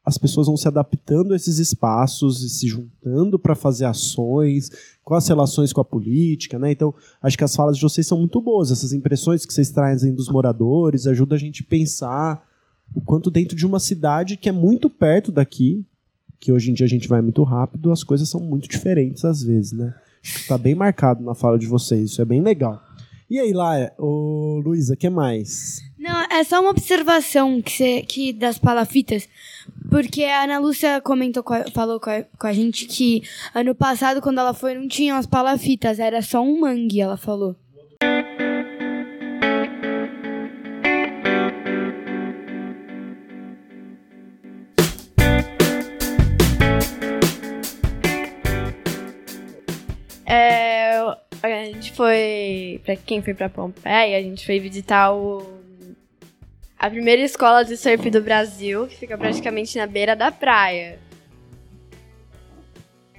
as pessoas vão se adaptando a esses espaços e se juntando para fazer ações, com as relações com a política, né? Então, acho que as falas de vocês são muito boas, essas impressões que vocês trazem dos moradores, ajuda a gente a pensar o quanto dentro de uma cidade que é muito perto daqui, que hoje em dia a gente vai muito rápido, as coisas são muito diferentes às vezes, né? Está bem marcado na fala de vocês, isso é bem legal. E aí, lá, ô Luísa, que mais? Não, é só uma observação que, que das palafitas, porque a Ana Lúcia comentou, falou com a, com a gente que ano passado, quando ela foi, não tinham as palafitas, era só um mangue, ela falou. É, a gente foi. Pra quem foi pra Pompeia, a gente foi visitar o. A primeira escola de surf do Brasil, que fica praticamente na beira da praia.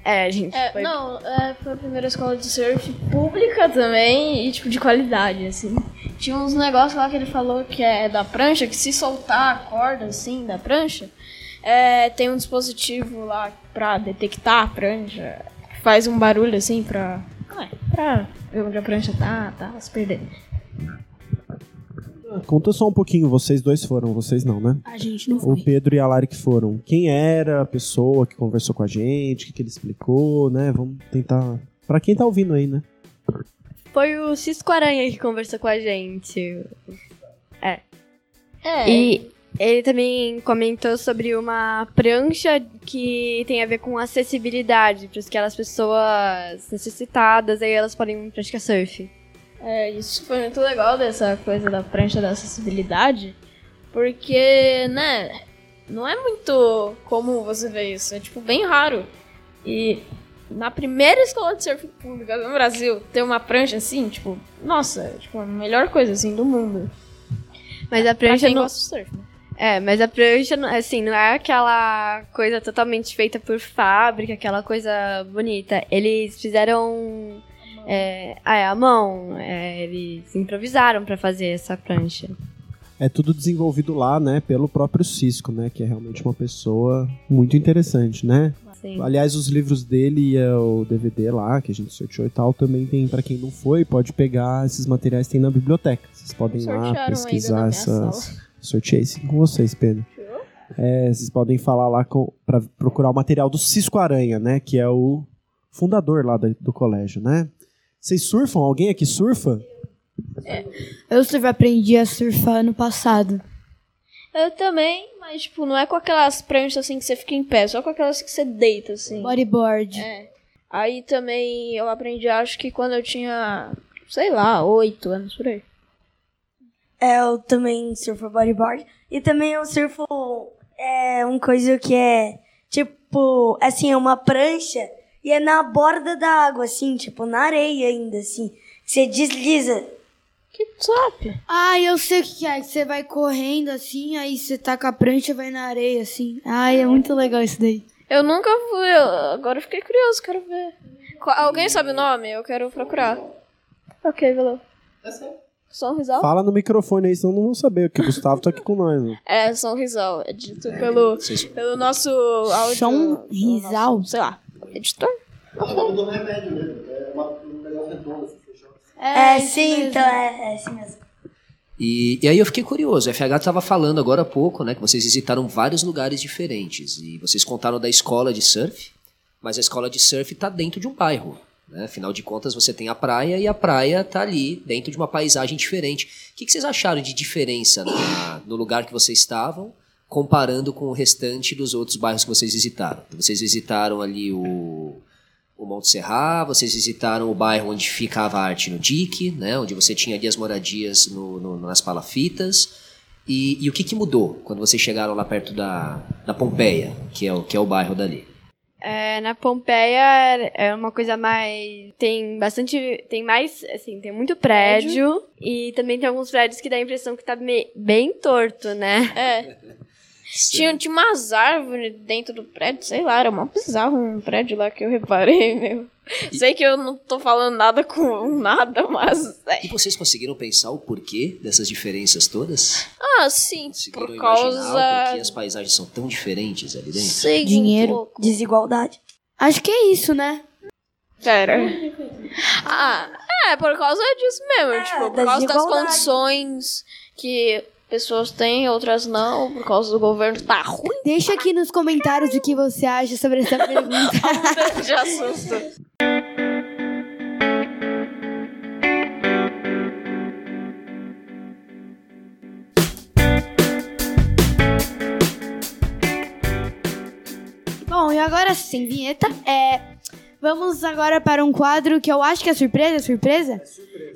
É, a gente É, foi. não, é, foi a primeira escola de surf pública também e, tipo, de qualidade, assim. Tinha uns negócios lá que ele falou que é da prancha, que se soltar a corda, assim, da prancha, é, tem um dispositivo lá pra detectar a prancha, que faz um barulho, assim, pra... Ah, pra ver onde a prancha tá, tá, se perder. Conta só um pouquinho, vocês dois foram, vocês não, né? A gente não O foi. Pedro e a Lari que foram. Quem era a pessoa que conversou com a gente, o que, que ele explicou, né? Vamos tentar. Pra quem tá ouvindo aí, né? Foi o Cisco Aranha que conversou com a gente. É. E ele também comentou sobre uma prancha que tem a ver com acessibilidade para aquelas pessoas necessitadas, aí elas podem praticar surf. É, isso foi muito legal dessa coisa da prancha da acessibilidade, porque, né, não é muito comum você ver isso, é tipo bem raro. E na primeira escola de surf pública no Brasil ter uma prancha assim, tipo, nossa, tipo, a melhor coisa assim do mundo. Mas a Pra prancha quem não. gosta de surf, né? É, mas a prancha, assim, não é aquela coisa totalmente feita por fábrica, aquela coisa bonita. Eles fizeram. É, ah, é, a mão. é, eles improvisaram pra fazer essa prancha. É tudo desenvolvido lá, né, pelo próprio Cisco, né? Que é realmente uma pessoa muito interessante, né? Assim. Aliás, os livros dele e é, o DVD lá, que a gente sorteou e tal, também tem, pra quem não foi, pode pegar esses materiais que tem na biblioteca. Vocês podem ir lá pesquisar essas. Sorteei sim com vocês, Pedro. É, vocês podem falar lá pra procurar o material do Cisco Aranha, né? Que é o fundador lá da- do colégio, né? Vocês surfam? Alguém aqui surfa? Eu surf, aprendi a surfar ano passado. Eu também, mas tipo, não é com aquelas pranchas assim que você fica em pé, só com aquelas que você deita assim. Bodyboard. É. Aí também eu aprendi, acho que quando eu tinha, sei lá, oito anos por aí. É, eu também surfo bodyboard. E também eu surfo é, um coisa que é, tipo, assim, é uma prancha e é na borda da água, assim, tipo, na areia ainda, assim. Você desliza. Que top! Ah, eu sei o que é. Você vai correndo assim, aí você tá com a prancha e vai na areia, assim. Ai, é muito legal isso daí. Eu nunca fui, eu- agora eu fiquei curioso, quero ver. Qual- alguém sabe o nome? Eu quero procurar. Ok, valeu. São Rizal? Fala no microfone aí, senão não vão saber, que o Gustavo tá aqui com nós. Né? É, São Rizal. É dito pelo, pelo nosso áudio. São Rizal? sei lá, editor? É, sim, então é, é assim mesmo. E, e aí eu fiquei curioso, o FH estava falando agora há pouco, né, que vocês visitaram vários lugares diferentes e vocês contaram da escola de surf, mas a escola de surf está dentro de um bairro, né? Afinal de contas você tem a praia e a praia está ali dentro de uma paisagem diferente. O que, que vocês acharam de diferença na- no lugar que vocês estavam, comparando com o restante dos outros bairros que vocês visitaram? Vocês visitaram ali o o Monte Serra, vocês visitaram o bairro onde ficava a arte no Dique, né, onde você tinha ali as moradias no, no- nas palafitas. E, e o que, que mudou quando vocês chegaram lá perto da, da Pompeia, que é, o, que é o bairro dali? É, na Pompeia é uma coisa mais. Tem bastante. Tem mais. Assim, tem muito prédio. E também tem alguns prédios que dá a impressão que tá me- bem torto, né? É. Tinha, tinha umas árvores dentro do prédio, sei lá, era mó bizarro um prédio lá que eu reparei, meu. Sei que eu não tô falando nada com nada, mas. é. E vocês conseguiram pensar o porquê dessas diferenças todas? Ah, sim, Conseguiram por causa. porquê as paisagens são tão diferentes ali dentro? Sei Dinheiro. um. Desigualdade. Acho que é isso, né? Pera. Ah, é, por causa disso mesmo. tipo, por da causa das condições que pessoas têm, outras não, por causa do governo tá ruim Deixa aqui nos comentários o que você acha sobre essa pergunta. de assusto. Bom, e agora sem vinheta, é. Vamos agora para um quadro que eu acho que é surpresa, surpresa?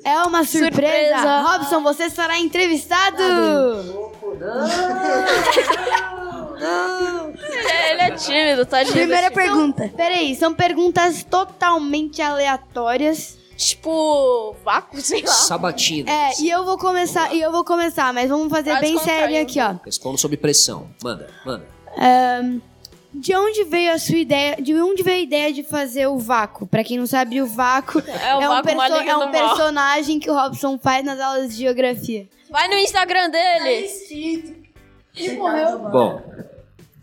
É uma surpresa. Surpresa. Robson, você será entrevistado. É, ele é tímido, tá tímido. Primeira pergunta. Peraí, são perguntas totalmente aleatórias. Tipo, vácuo, sei lá. Sabatina. É, e eu vou começar, e eu vou começar, mas vamos fazer bem sério aqui, ó. Respondo sob pressão. Manda, manda. De onde veio a sua ideia? De onde veio a ideia de fazer o vácuo? Pra quem não sabe, o vácuo É o um, vácuo perso- é um mal. personagem que o Robson faz nas aulas de geografia. Vai no Instagram dele. Bom,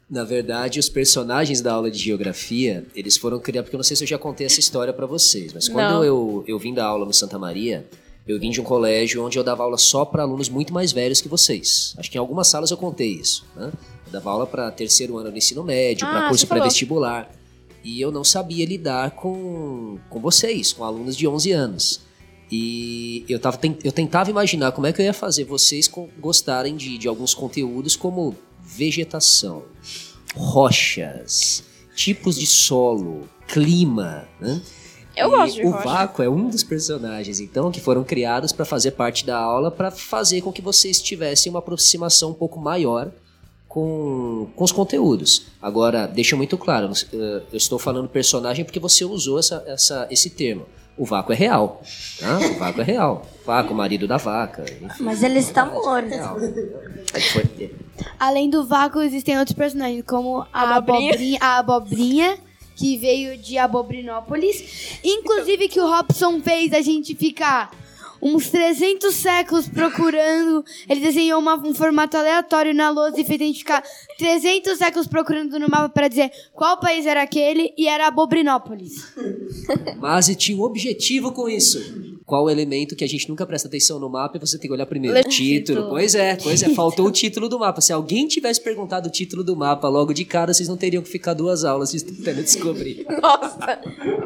na verdade, os personagens da aula de geografia, eles foram criados, porque eu não sei se eu já contei essa história pra vocês, mas quando Não. eu, eu vim da aula no Santa Maria, Eu vim de um colégio onde eu dava aula só para alunos muito mais velhos que vocês. Acho que em algumas salas eu contei isso. Né? Eu dava aula para terceiro ano do ensino médio, Ah, para curso pré-vestibular. E eu não sabia lidar com, com vocês, com alunos de 11 anos. E eu, tava, eu tentava imaginar como é que eu ia fazer vocês gostarem de, de alguns conteúdos como vegetação, rochas, tipos de solo, clima, né? Eu E gosto de o rocha. Vaco é um dos personagens, então, que foram criados para fazer parte da aula, para fazer com que vocês tivessem uma aproximação um pouco maior com, com os conteúdos. Agora, deixa muito claro, eh, eu estou falando personagem porque você usou essa, essa, esse termo. O Vaco é real, tá? O Vaco é real. Vaco, marido da vaca. Enfim, Mas ele está morto. foi- Além do vácuo, existem outros personagens, como a Abobrinha. abobrinha, a abobrinha que veio de Abobrinópolis. Inclusive que o Robson fez a gente ficar uns 300 séculos procurando. Ele desenhou uma- um formato aleatório na lousa e fez a gente ficar 300 séculos procurando no mapa para dizer qual país era aquele e era Abobrinópolis. Mas tinha um objetivo com isso. Qual o elemento que a gente nunca presta atenção no mapa e você tem que olhar primeiro? Lê- título. título. Pois é, pois é. Faltou o título do mapa. Se alguém tivesse perguntado o título do mapa logo de cara, vocês não teriam que ficar duas aulas tentando descobrir. Nossa.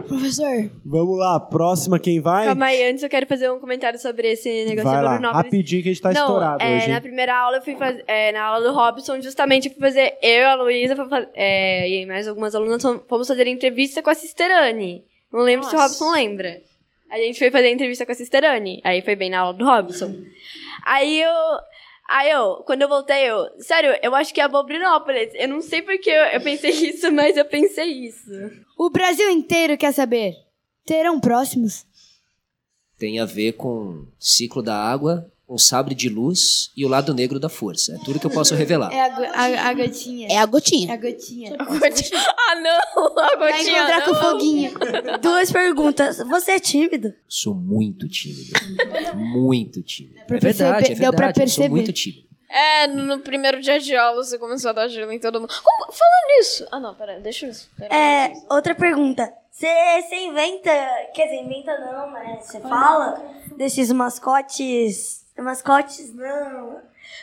Professor, Vamos lá, próxima quem vai? Calma aí, antes eu quero fazer um comentário sobre esse negócio Vai lá, Bruno rapidinho que a gente tá Não, estourado é, hoje. na primeira aula eu fui fazer, é, na aula do Robson, justamente eu fui fazer, eu e a Luísa é, e mais algumas alunas fom- fomos fazer entrevista com a Sisterane. Não lembro se o Nossa. Robson lembra. A gente foi fazer entrevista com a Sisterane, aí foi bem na aula do Robson. Aí eu, aí eu, quando eu voltei, eu, sério, eu acho que é a Bobrinópolis. Eu não sei porque eu, eu pensei isso, mas eu pensei isso. O Brasil inteiro quer saber. Terão próximos? Tem a ver com ciclo da água, um sabre de luz e o lado negro da força. É tudo que eu posso revelar. É a, go- a, a gotinha. é a É gotinha. a gotinha. ah, não! A Vai gotinha, encontrar com não. foguinho. Duas perguntas. Você é tímido? Sou muito tímido. muito tímido. É verdade, perceber- é deu pra verdade. Eu sou perceber. muito tímido. É, no no primeiro dia de aula você começou a dar gelo em todo mundo. Como- falando nisso. Ah, não, pera, deixa eu. Pera. É, outra pergunta. Você você inventa, quer dizer, inventa não, né? Você fala desses mascotes, mascotes não,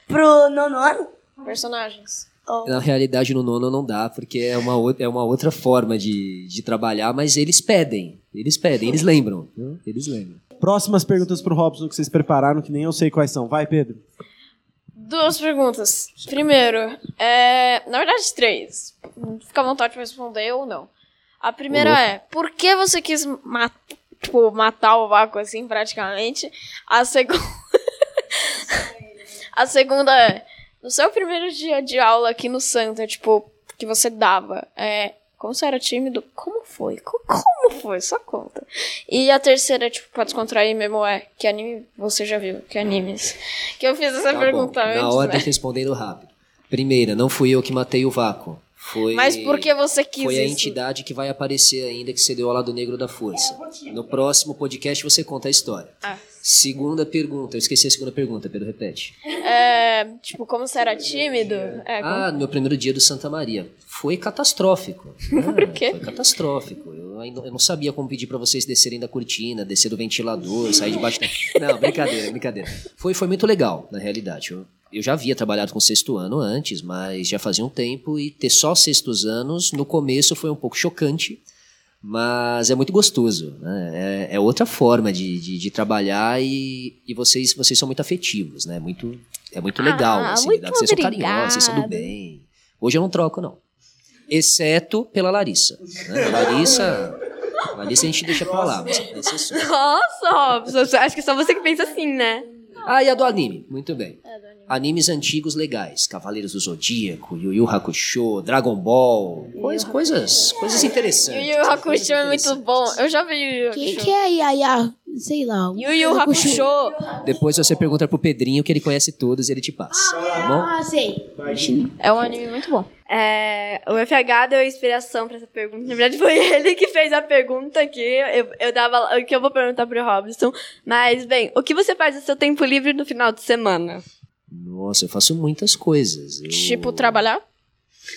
pro nono ano? Personagens. Ou- Na realidade, no nono não dá, porque é uma, outra, é uma outra forma de, de trabalhar, mas eles pedem. Eles pedem, eles lembram. viu? Eles lembram. Próximas perguntas pro Robson que vocês prepararam, que nem eu sei quais são. Vai, Pedro. Duas perguntas. Primeiro, é. Na verdade, três. Fica à vontade pra responder ou não. A primeira é: por que você quis ma tipo, matar o vácuo assim, praticamente? A segunda. a segunda é: no seu primeiro dia de aula aqui no Santa, tipo, que você dava, é. Como você era tímido? Como foi? Co- Como foi? Só conta. E a terceira, tipo, pra descontrair mesmo, é que anime você já viu? Que animes? Que eu fiz essa Tá pergunta bom, antes, na ordem, né? respondendo rápido. Primeira, não fui eu que matei o vácuo. Foi, Mas por que você quis Foi a isso? entidade que vai aparecer ainda que você deu ao lado negro da força. No próximo podcast você conta a história. Ah. Segunda pergunta, eu esqueci a segunda pergunta, Pedro, repete. É, tipo, como você era tímido? É, como- Ah, no meu primeiro dia do Santa Maria. Foi catastrófico. Ah, Por quê? Foi catastrófico. Eu, eu não sabia como pedir pra vocês descerem da cortina, descer do ventilador, sair debaixo da... Não, brincadeira, brincadeira. Foi, foi muito legal, na realidade. Eu, eu já havia trabalhado com sexto ano antes, mas já fazia um tempo e ter só sextos anos, no começo foi um pouco chocante, mas é muito gostoso. Né? É, é outra forma de, de, de trabalhar e, e vocês, vocês são muito afetivos, né? Muito, é muito legal. Ah, assim, muito vocês são carinhosos, vocês são do obrigada. bem. Hoje eu não troco, não. Exceto pela Larissa. né? A Larissa. a Larissa a gente deixa pra lá, mas é. Nossa, Robson, acho que só você que pensa assim, né? Ah, e a do anime. Muito bem. Animes antigos legais. Cavaleiros do Zodíaco, Yu Yu Hakusho, Dragon Ball. Coisa, coisas, coisas interessantes. Yu Yu Hakusho coisas é muito interessantes. bom. Eu já vi Yu Yu Quem Hakusho. que é a Yaya? Sei lá. Yu Yu Hakusho. Depois você pergunta pro Pedrinho que ele conhece todos e ele te passa. Tá bom? Ah, sei. É um anime muito bom. É, o FH deu inspiração pra essa pergunta. Na verdade, foi ele que fez a pergunta aqui. Eu, eu dava o que eu vou perguntar pro Robson. Mas, bem, o que você faz no seu tempo livre no final de semana? Nossa, eu faço muitas coisas. Eu- Tipo, trabalhar?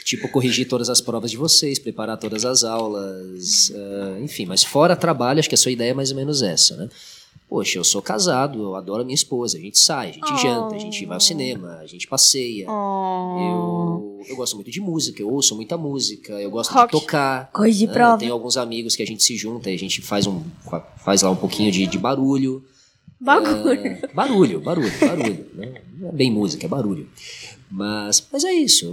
Tipo, corrigir todas as provas de vocês, preparar todas as aulas, ah, enfim. Mas fora trabalho, acho que a sua ideia é mais ou menos essa, né? Poxa, eu sou casado, eu adoro a minha esposa, a gente sai, a gente janta, a gente vai ao cinema, a gente passeia. Eu, eu gosto muito de música, eu ouço muita música, eu gosto Rock. de tocar. Coisa de né? prova. Tenho alguns amigos que a gente se junta e a gente faz, um, faz lá um pouquinho de, de barulho. Bagulho. É, barulho, barulho, barulho. Né? Não é bem música, é barulho. Mas, mas é isso.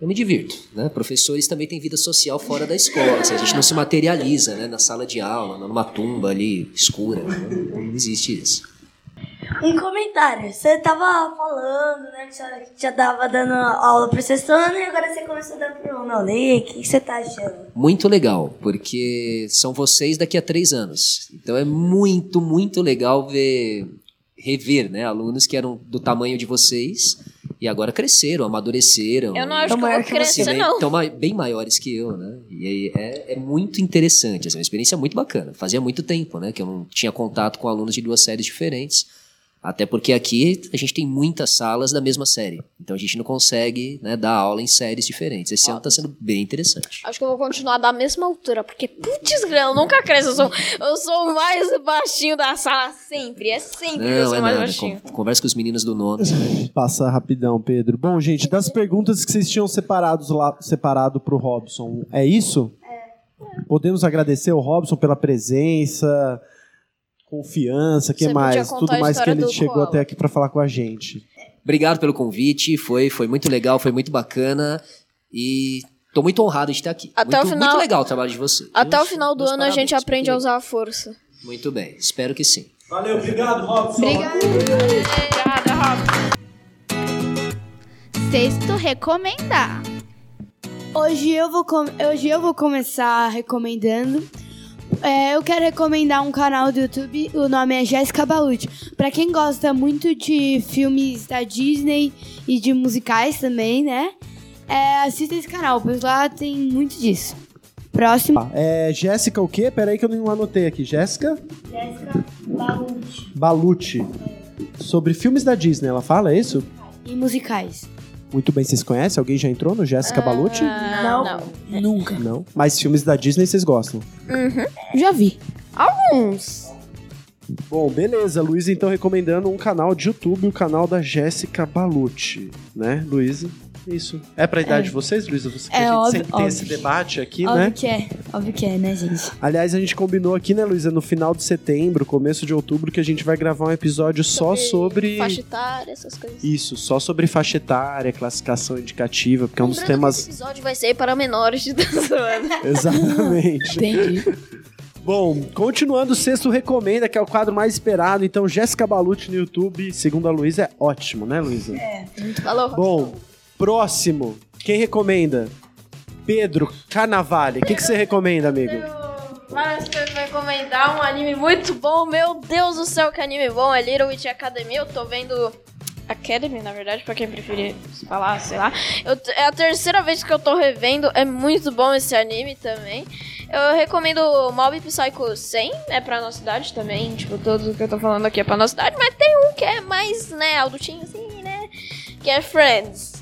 eu- me divirto. Né? Professores também têm vida social fora da escola. assim, a gente não se materializa né? na sala de aula, numa tumba ali escura. né? Não existe isso. Um comentário. Você tava falando, né? Que já, tava dando aula pro sexto ano e agora você começou a dar pro nono ano. E aí, o que que você tá achando? Muito legal, porque são vocês daqui a três anos. Então é muito, muito legal ver, rever né? alunos que eram do tamanho de vocês e agora cresceram, amadureceram. Eu não acho que eu vou crescer, bem, não. tão ma- bem maiores que eu, né? E aí é, é muito interessante, assim, é uma experiência muito bacana. Fazia muito tempo, né? Que eu não tinha contato com alunos de duas séries diferentes. Até porque aqui a gente tem muitas salas da mesma série. Então a gente não consegue né, dar aula em séries diferentes. Esse ano tá sendo bem interessante. Acho que eu vou continuar da mesma altura, porque, putz, grana, eu nunca cresço. Eu sou, eu sou o mais baixinho da sala, sempre. É sempre que eu Não, sou é o mais nada. baixinho. Con- Conversa com os meninos do nono. Passa rapidão, Pedro. Bom, gente, das perguntas que vocês tinham separados lá, separado pro Robson, é isso? Podemos agradecer ao Robson pela presença, confiança, que Você mais? Tudo mais que ele chegou koala. até aqui pra falar com a gente. Obrigado pelo convite. Foi, foi muito legal, foi muito bacana. E tô muito honrado de estar aqui. Até muito, o final- muito legal o trabalho de vocês. Até o Meus- final do ano a gente aprende a usar a força. Muito bem, espero que sim. Valeu, obrigado, Robson. Obrigada, Rob. Sexto recomendar. Hoje eu vou, com- hoje eu vou começar recomendando. É, eu quero recomendar um canal do YouTube, o nome é Jéssica Balucci. Pra quem gosta muito de filmes da Disney e de musicais também, né? É, assista esse canal, pois lá tem muito disso. Próximo. Tá, É Jéssica o quê? Peraí que eu não anotei aqui. Jéssica Jéssica Balucci. Balucci. Sobre filmes da Disney, ela fala é isso? E musicais. Muito bem, vocês conhecem? Alguém já entrou no Jéssica Balucci? Não, não. Nunca. Não. Mas filmes da Disney vocês gostam? Já vi. Alguns. Bom, beleza. Luísa, então, recomendando um canal de YouTube, o canal da Jéssica Balucci, né, Luísa? Isso. É pra idade de vocês, Luísa? Você É a gente óbvio, sempre tem óbvio. esse debate aqui, Óbvio né? que é. Óbvio que é, né, gente? Aliás, a gente combinou aqui, né, Luísa, no final de setembro, começo de outubro, que a gente vai gravar um episódio só sobre. Faixa etária, essas coisas. Isso, só sobre faixa etária, classificação indicativa, porque é um dos Lembrando temas. Esse episódio vai ser para menores de 12 anos. Exatamente. Entendi. Bom, continuando, o sexto recomenda, que é o quadro mais esperado. Então, Jéssica Balucci no YouTube, segundo a Luísa, é ótimo, né, Luísa? Falou. Bom, próximo. Quem recomenda? Pedro Carnavale. O que, que você recomenda, amigo? Mas você vai recomendar um anime muito bom. Meu Deus do céu, que anime bom. É Little Witch Academy. Eu tô vendo. Academy, na verdade, pra quem preferir falar, sei lá. Eu é a terceira vez que eu tô revendo. É muito bom esse anime também. Eu recomendo Mob Psycho 100, né, pra nossa idade também. Tipo, tudo que eu tô falando aqui é pra nossa idade. Mas tem um que é mais, né, adultinho assim, né? Que é Friends.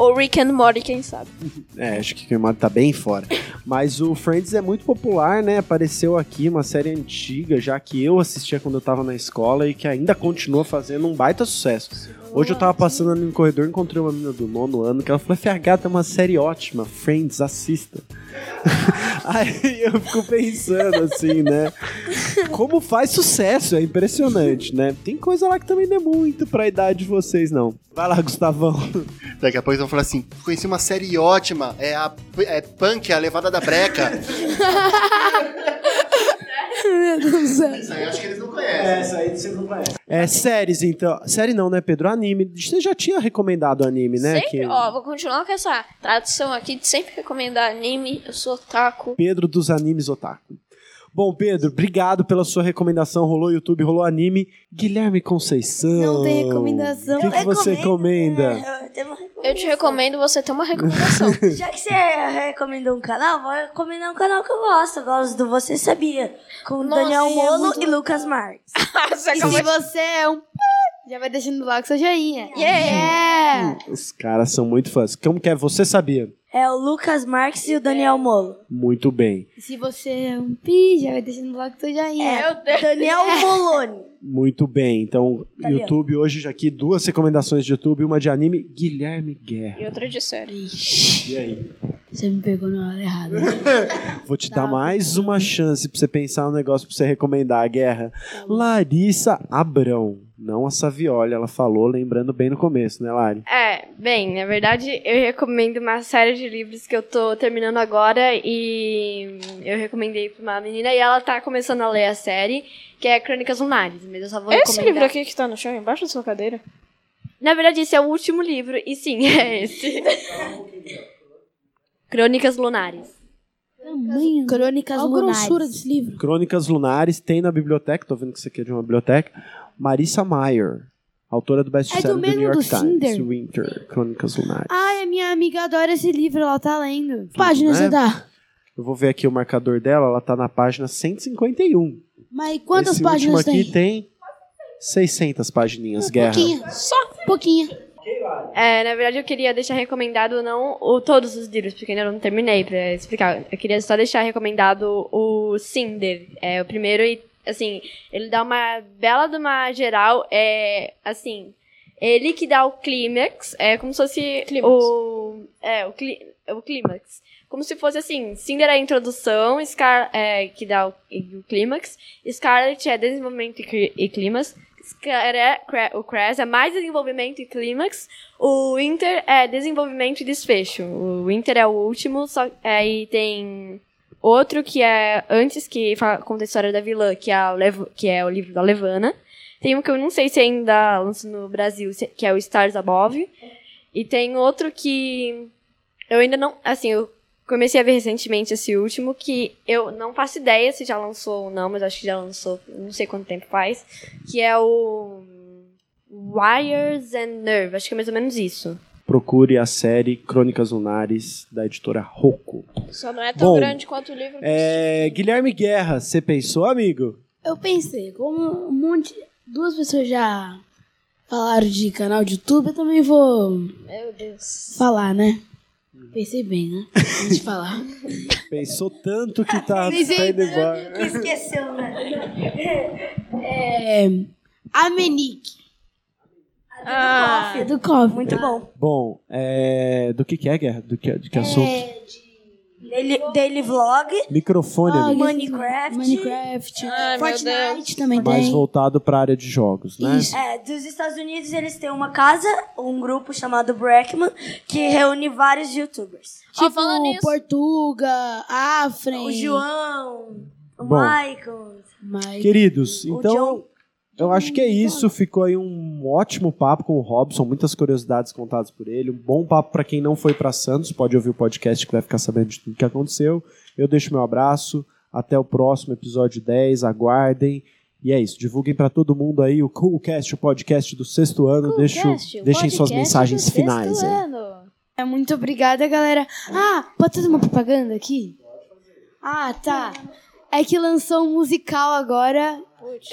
Ou Rick and Morty, quem sabe. É, acho que o Queimado tá bem fora. Mas o Friends é muito popular, né? Apareceu aqui, uma série antiga, já que eu assistia quando eu tava na escola e que ainda continua fazendo um baita sucesso. Hoje eu tava passando ali no corredor, encontrei uma menina do nono ano que ela falou: FH, tem uma série ótima, Friends, assista. Aí eu fico pensando assim, né? Como faz sucesso, é impressionante, né? Tem coisa lá que também não é muito pra idade de vocês, não. Vai lá, Gustavão. Daqui a pouco eles vão falar assim: conheci uma série ótima, é a é Punk, a levada da breca. Meu Deus do céu. Isso aí eu acho que eles não conhecem. Essa aí você não conhece. É, séries, então. Série não, né, Pedro? Anime. Você já tinha recomendado anime, né? Sempre, Que- ó, vou continuar com essa tradição aqui de sempre recomendar anime. Eu sou taco. Pedro dos Animes Otaku. Bom, Pedro, obrigado pela sua recomendação. Rolou YouTube, rolou anime. Guilherme Conceição. Não tem recomendação. O que, que você recomenda? É, eu te recomendo você ter uma recomendação. Já que você recomendou um canal, vou recomendar um canal que eu gosto. Eu gosto do Você Sabia. Com Nossa, Daniel é Mono muito e Lucas Marques. E se você é um... Já vai deixando com seu joinha. Yeah. Yeah. Os caras são muito fãs. Como que é? Você sabia? É o Lucas Marques e o Daniel Molo. Muito bem. Se você é um pi, já vai deixando tu já ia. É, Daniel Moloni. Muito bem. Então, Tá vendo? YouTube hoje já aqui duas recomendações de YouTube, uma de anime, Guilherme Guerra. E outra de série. E aí? Você me pegou na hora errada. Vou te dar mais uma chance pra você pensar um negócio pra você recomendar a guerra. Larissa Abrão. Não a Savioli, ela falou, lembrando bem no começo, né, Lari? É, bem, na verdade, eu recomendo uma série de livros que eu tô terminando agora e eu recomendei pra uma menina e ela tá começando a ler a série, que é Crônicas Lunares, mas eu só vou Esse recomendar. livro aqui que tá no chão, embaixo da sua cadeira. Na verdade, esse é o último livro, e sim, é esse. Crônicas Lunares. Tamanho. Crônicas Qual a Lunares. grossura desse livro? Crônicas Lunares, tem na biblioteca, tô vendo que isso aqui é de uma biblioteca. Marissa Mayer, autora do best-seller do, mesmo New York do Times. Winter, Crônicas Lunares. Ai, a minha amiga adora esse livro, ela tá lendo. Página né? você dá. Eu vou ver aqui o marcador dela, ela tá na página 151. Mas quantas Esse páginas último aqui tem? tem 600 pagininhas, guerra. Pouquinha. Só pouquinha. É, na verdade, eu queria deixar recomendado não o, todos os livros, porque ainda não terminei pra explicar. Eu queria só deixar recomendado o Cinder. É o primeiro e, assim, ele dá uma bela de uma geral. É, assim, ele que dá o clímax, é como se fosse o... É, o, clí, o clímax. Como se fosse assim, Cinder é a introdução, Scar é, que dá o, o clímax, Scarlet é desenvolvimento e, e clímax, é, o Crash é mais desenvolvimento e clímax, o Winter é desenvolvimento e desfecho. O Winter é o último, só aí tem outro que é antes que fala, conta a história da vilã, que é, a Lev- que é o livro da Levana. Tem um que eu não sei se ainda lança no Brasil, que é o Stars Above. E tem outro que eu ainda não, assim, eu comecei a ver recentemente esse último que eu não faço ideia se já lançou ou não, mas acho que já lançou, não sei quanto tempo faz, que é o Wires and Nerve, acho que é mais ou menos isso. Procure a série Crônicas Lunares da editora Rocco. Só não é tão Bom, grande quanto o livro. É, Guilherme Guerra, você pensou, amigo? Eu pensei, como um monte. Duas pessoas já falaram de canal de YouTube, eu também vou Meu Deus. falar, né? Pensei bem, né? Antes de falar. Pensou tanto que tá, tá indo embora. Que esqueceu, né? É. Amenique. Ah, É do Coffee. Muito bom. Bom, é, do que que é, Guerra? Do que, de que assunto? Daily, daily Vlog, Microfone, Ah, amigo. Minecraft. Minecraft. Ai, meu Fortnite também Mais tem. voltado pra área de jogos, né? Isso. É, dos Estados Unidos eles têm uma casa, um grupo chamado Brackman, que reúne vários youtubers. Tipo, nisso- Portuga, Afren. O João, o Bom. Michael. Mike. Queridos, O então John- eu acho que é isso. Ficou aí um ótimo papo com o Robson, muitas curiosidades contadas por ele. Um bom papo pra quem não foi pra Santos, pode ouvir o podcast que vai ficar sabendo de tudo que aconteceu. Eu deixo meu abraço. Até o próximo episódio 10. Aguardem. E é isso. Divulguem pra todo mundo aí o Coolcast, o podcast do sexto ano. Deixo, deixem suas mensagens finais. É, Muito obrigada, galera. Ah, pode fazer uma propaganda aqui? Ah, tá. É que lançou um musical agora.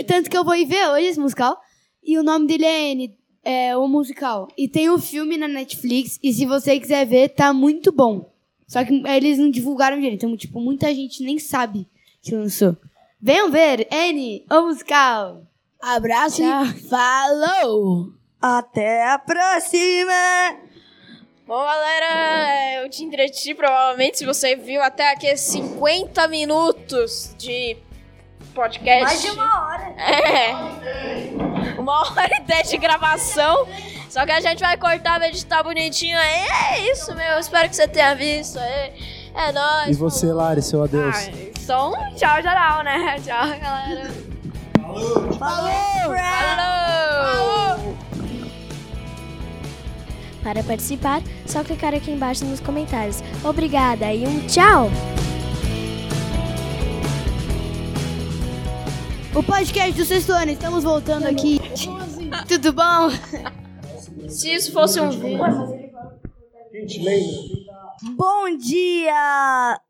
Tanto que eu vou ir ver hoje esse musical. E o nome dele é N, é o musical. E tem o filme na Netflix. E se você quiser ver, tá muito bom. Só que eles não divulgaram direito. Então, tipo, muita gente nem sabe que lançou. Venham ver, N, o musical. Abraço Tchau. e falou! Até a próxima! Bom, galera, eu te entreti provavelmente se você viu até aqui 50 minutos de podcast. Mais de uma hora. É. Uma hora e dez de gravação. Só que a gente vai cortar, vai editar bonitinho aí. É isso, meu. Eu espero que você tenha visto aí. É nóis. E você, Lari, seu adeus. Ah, só um tchau geral, né? Tchau, galera. Falou! Falou! Para participar, só clicar aqui embaixo nos comentários. Obrigada e um tchau! O podcast do sexto ano, estamos voltando aqui. Tudo bom? Se isso fosse um vídeo. Bom dia!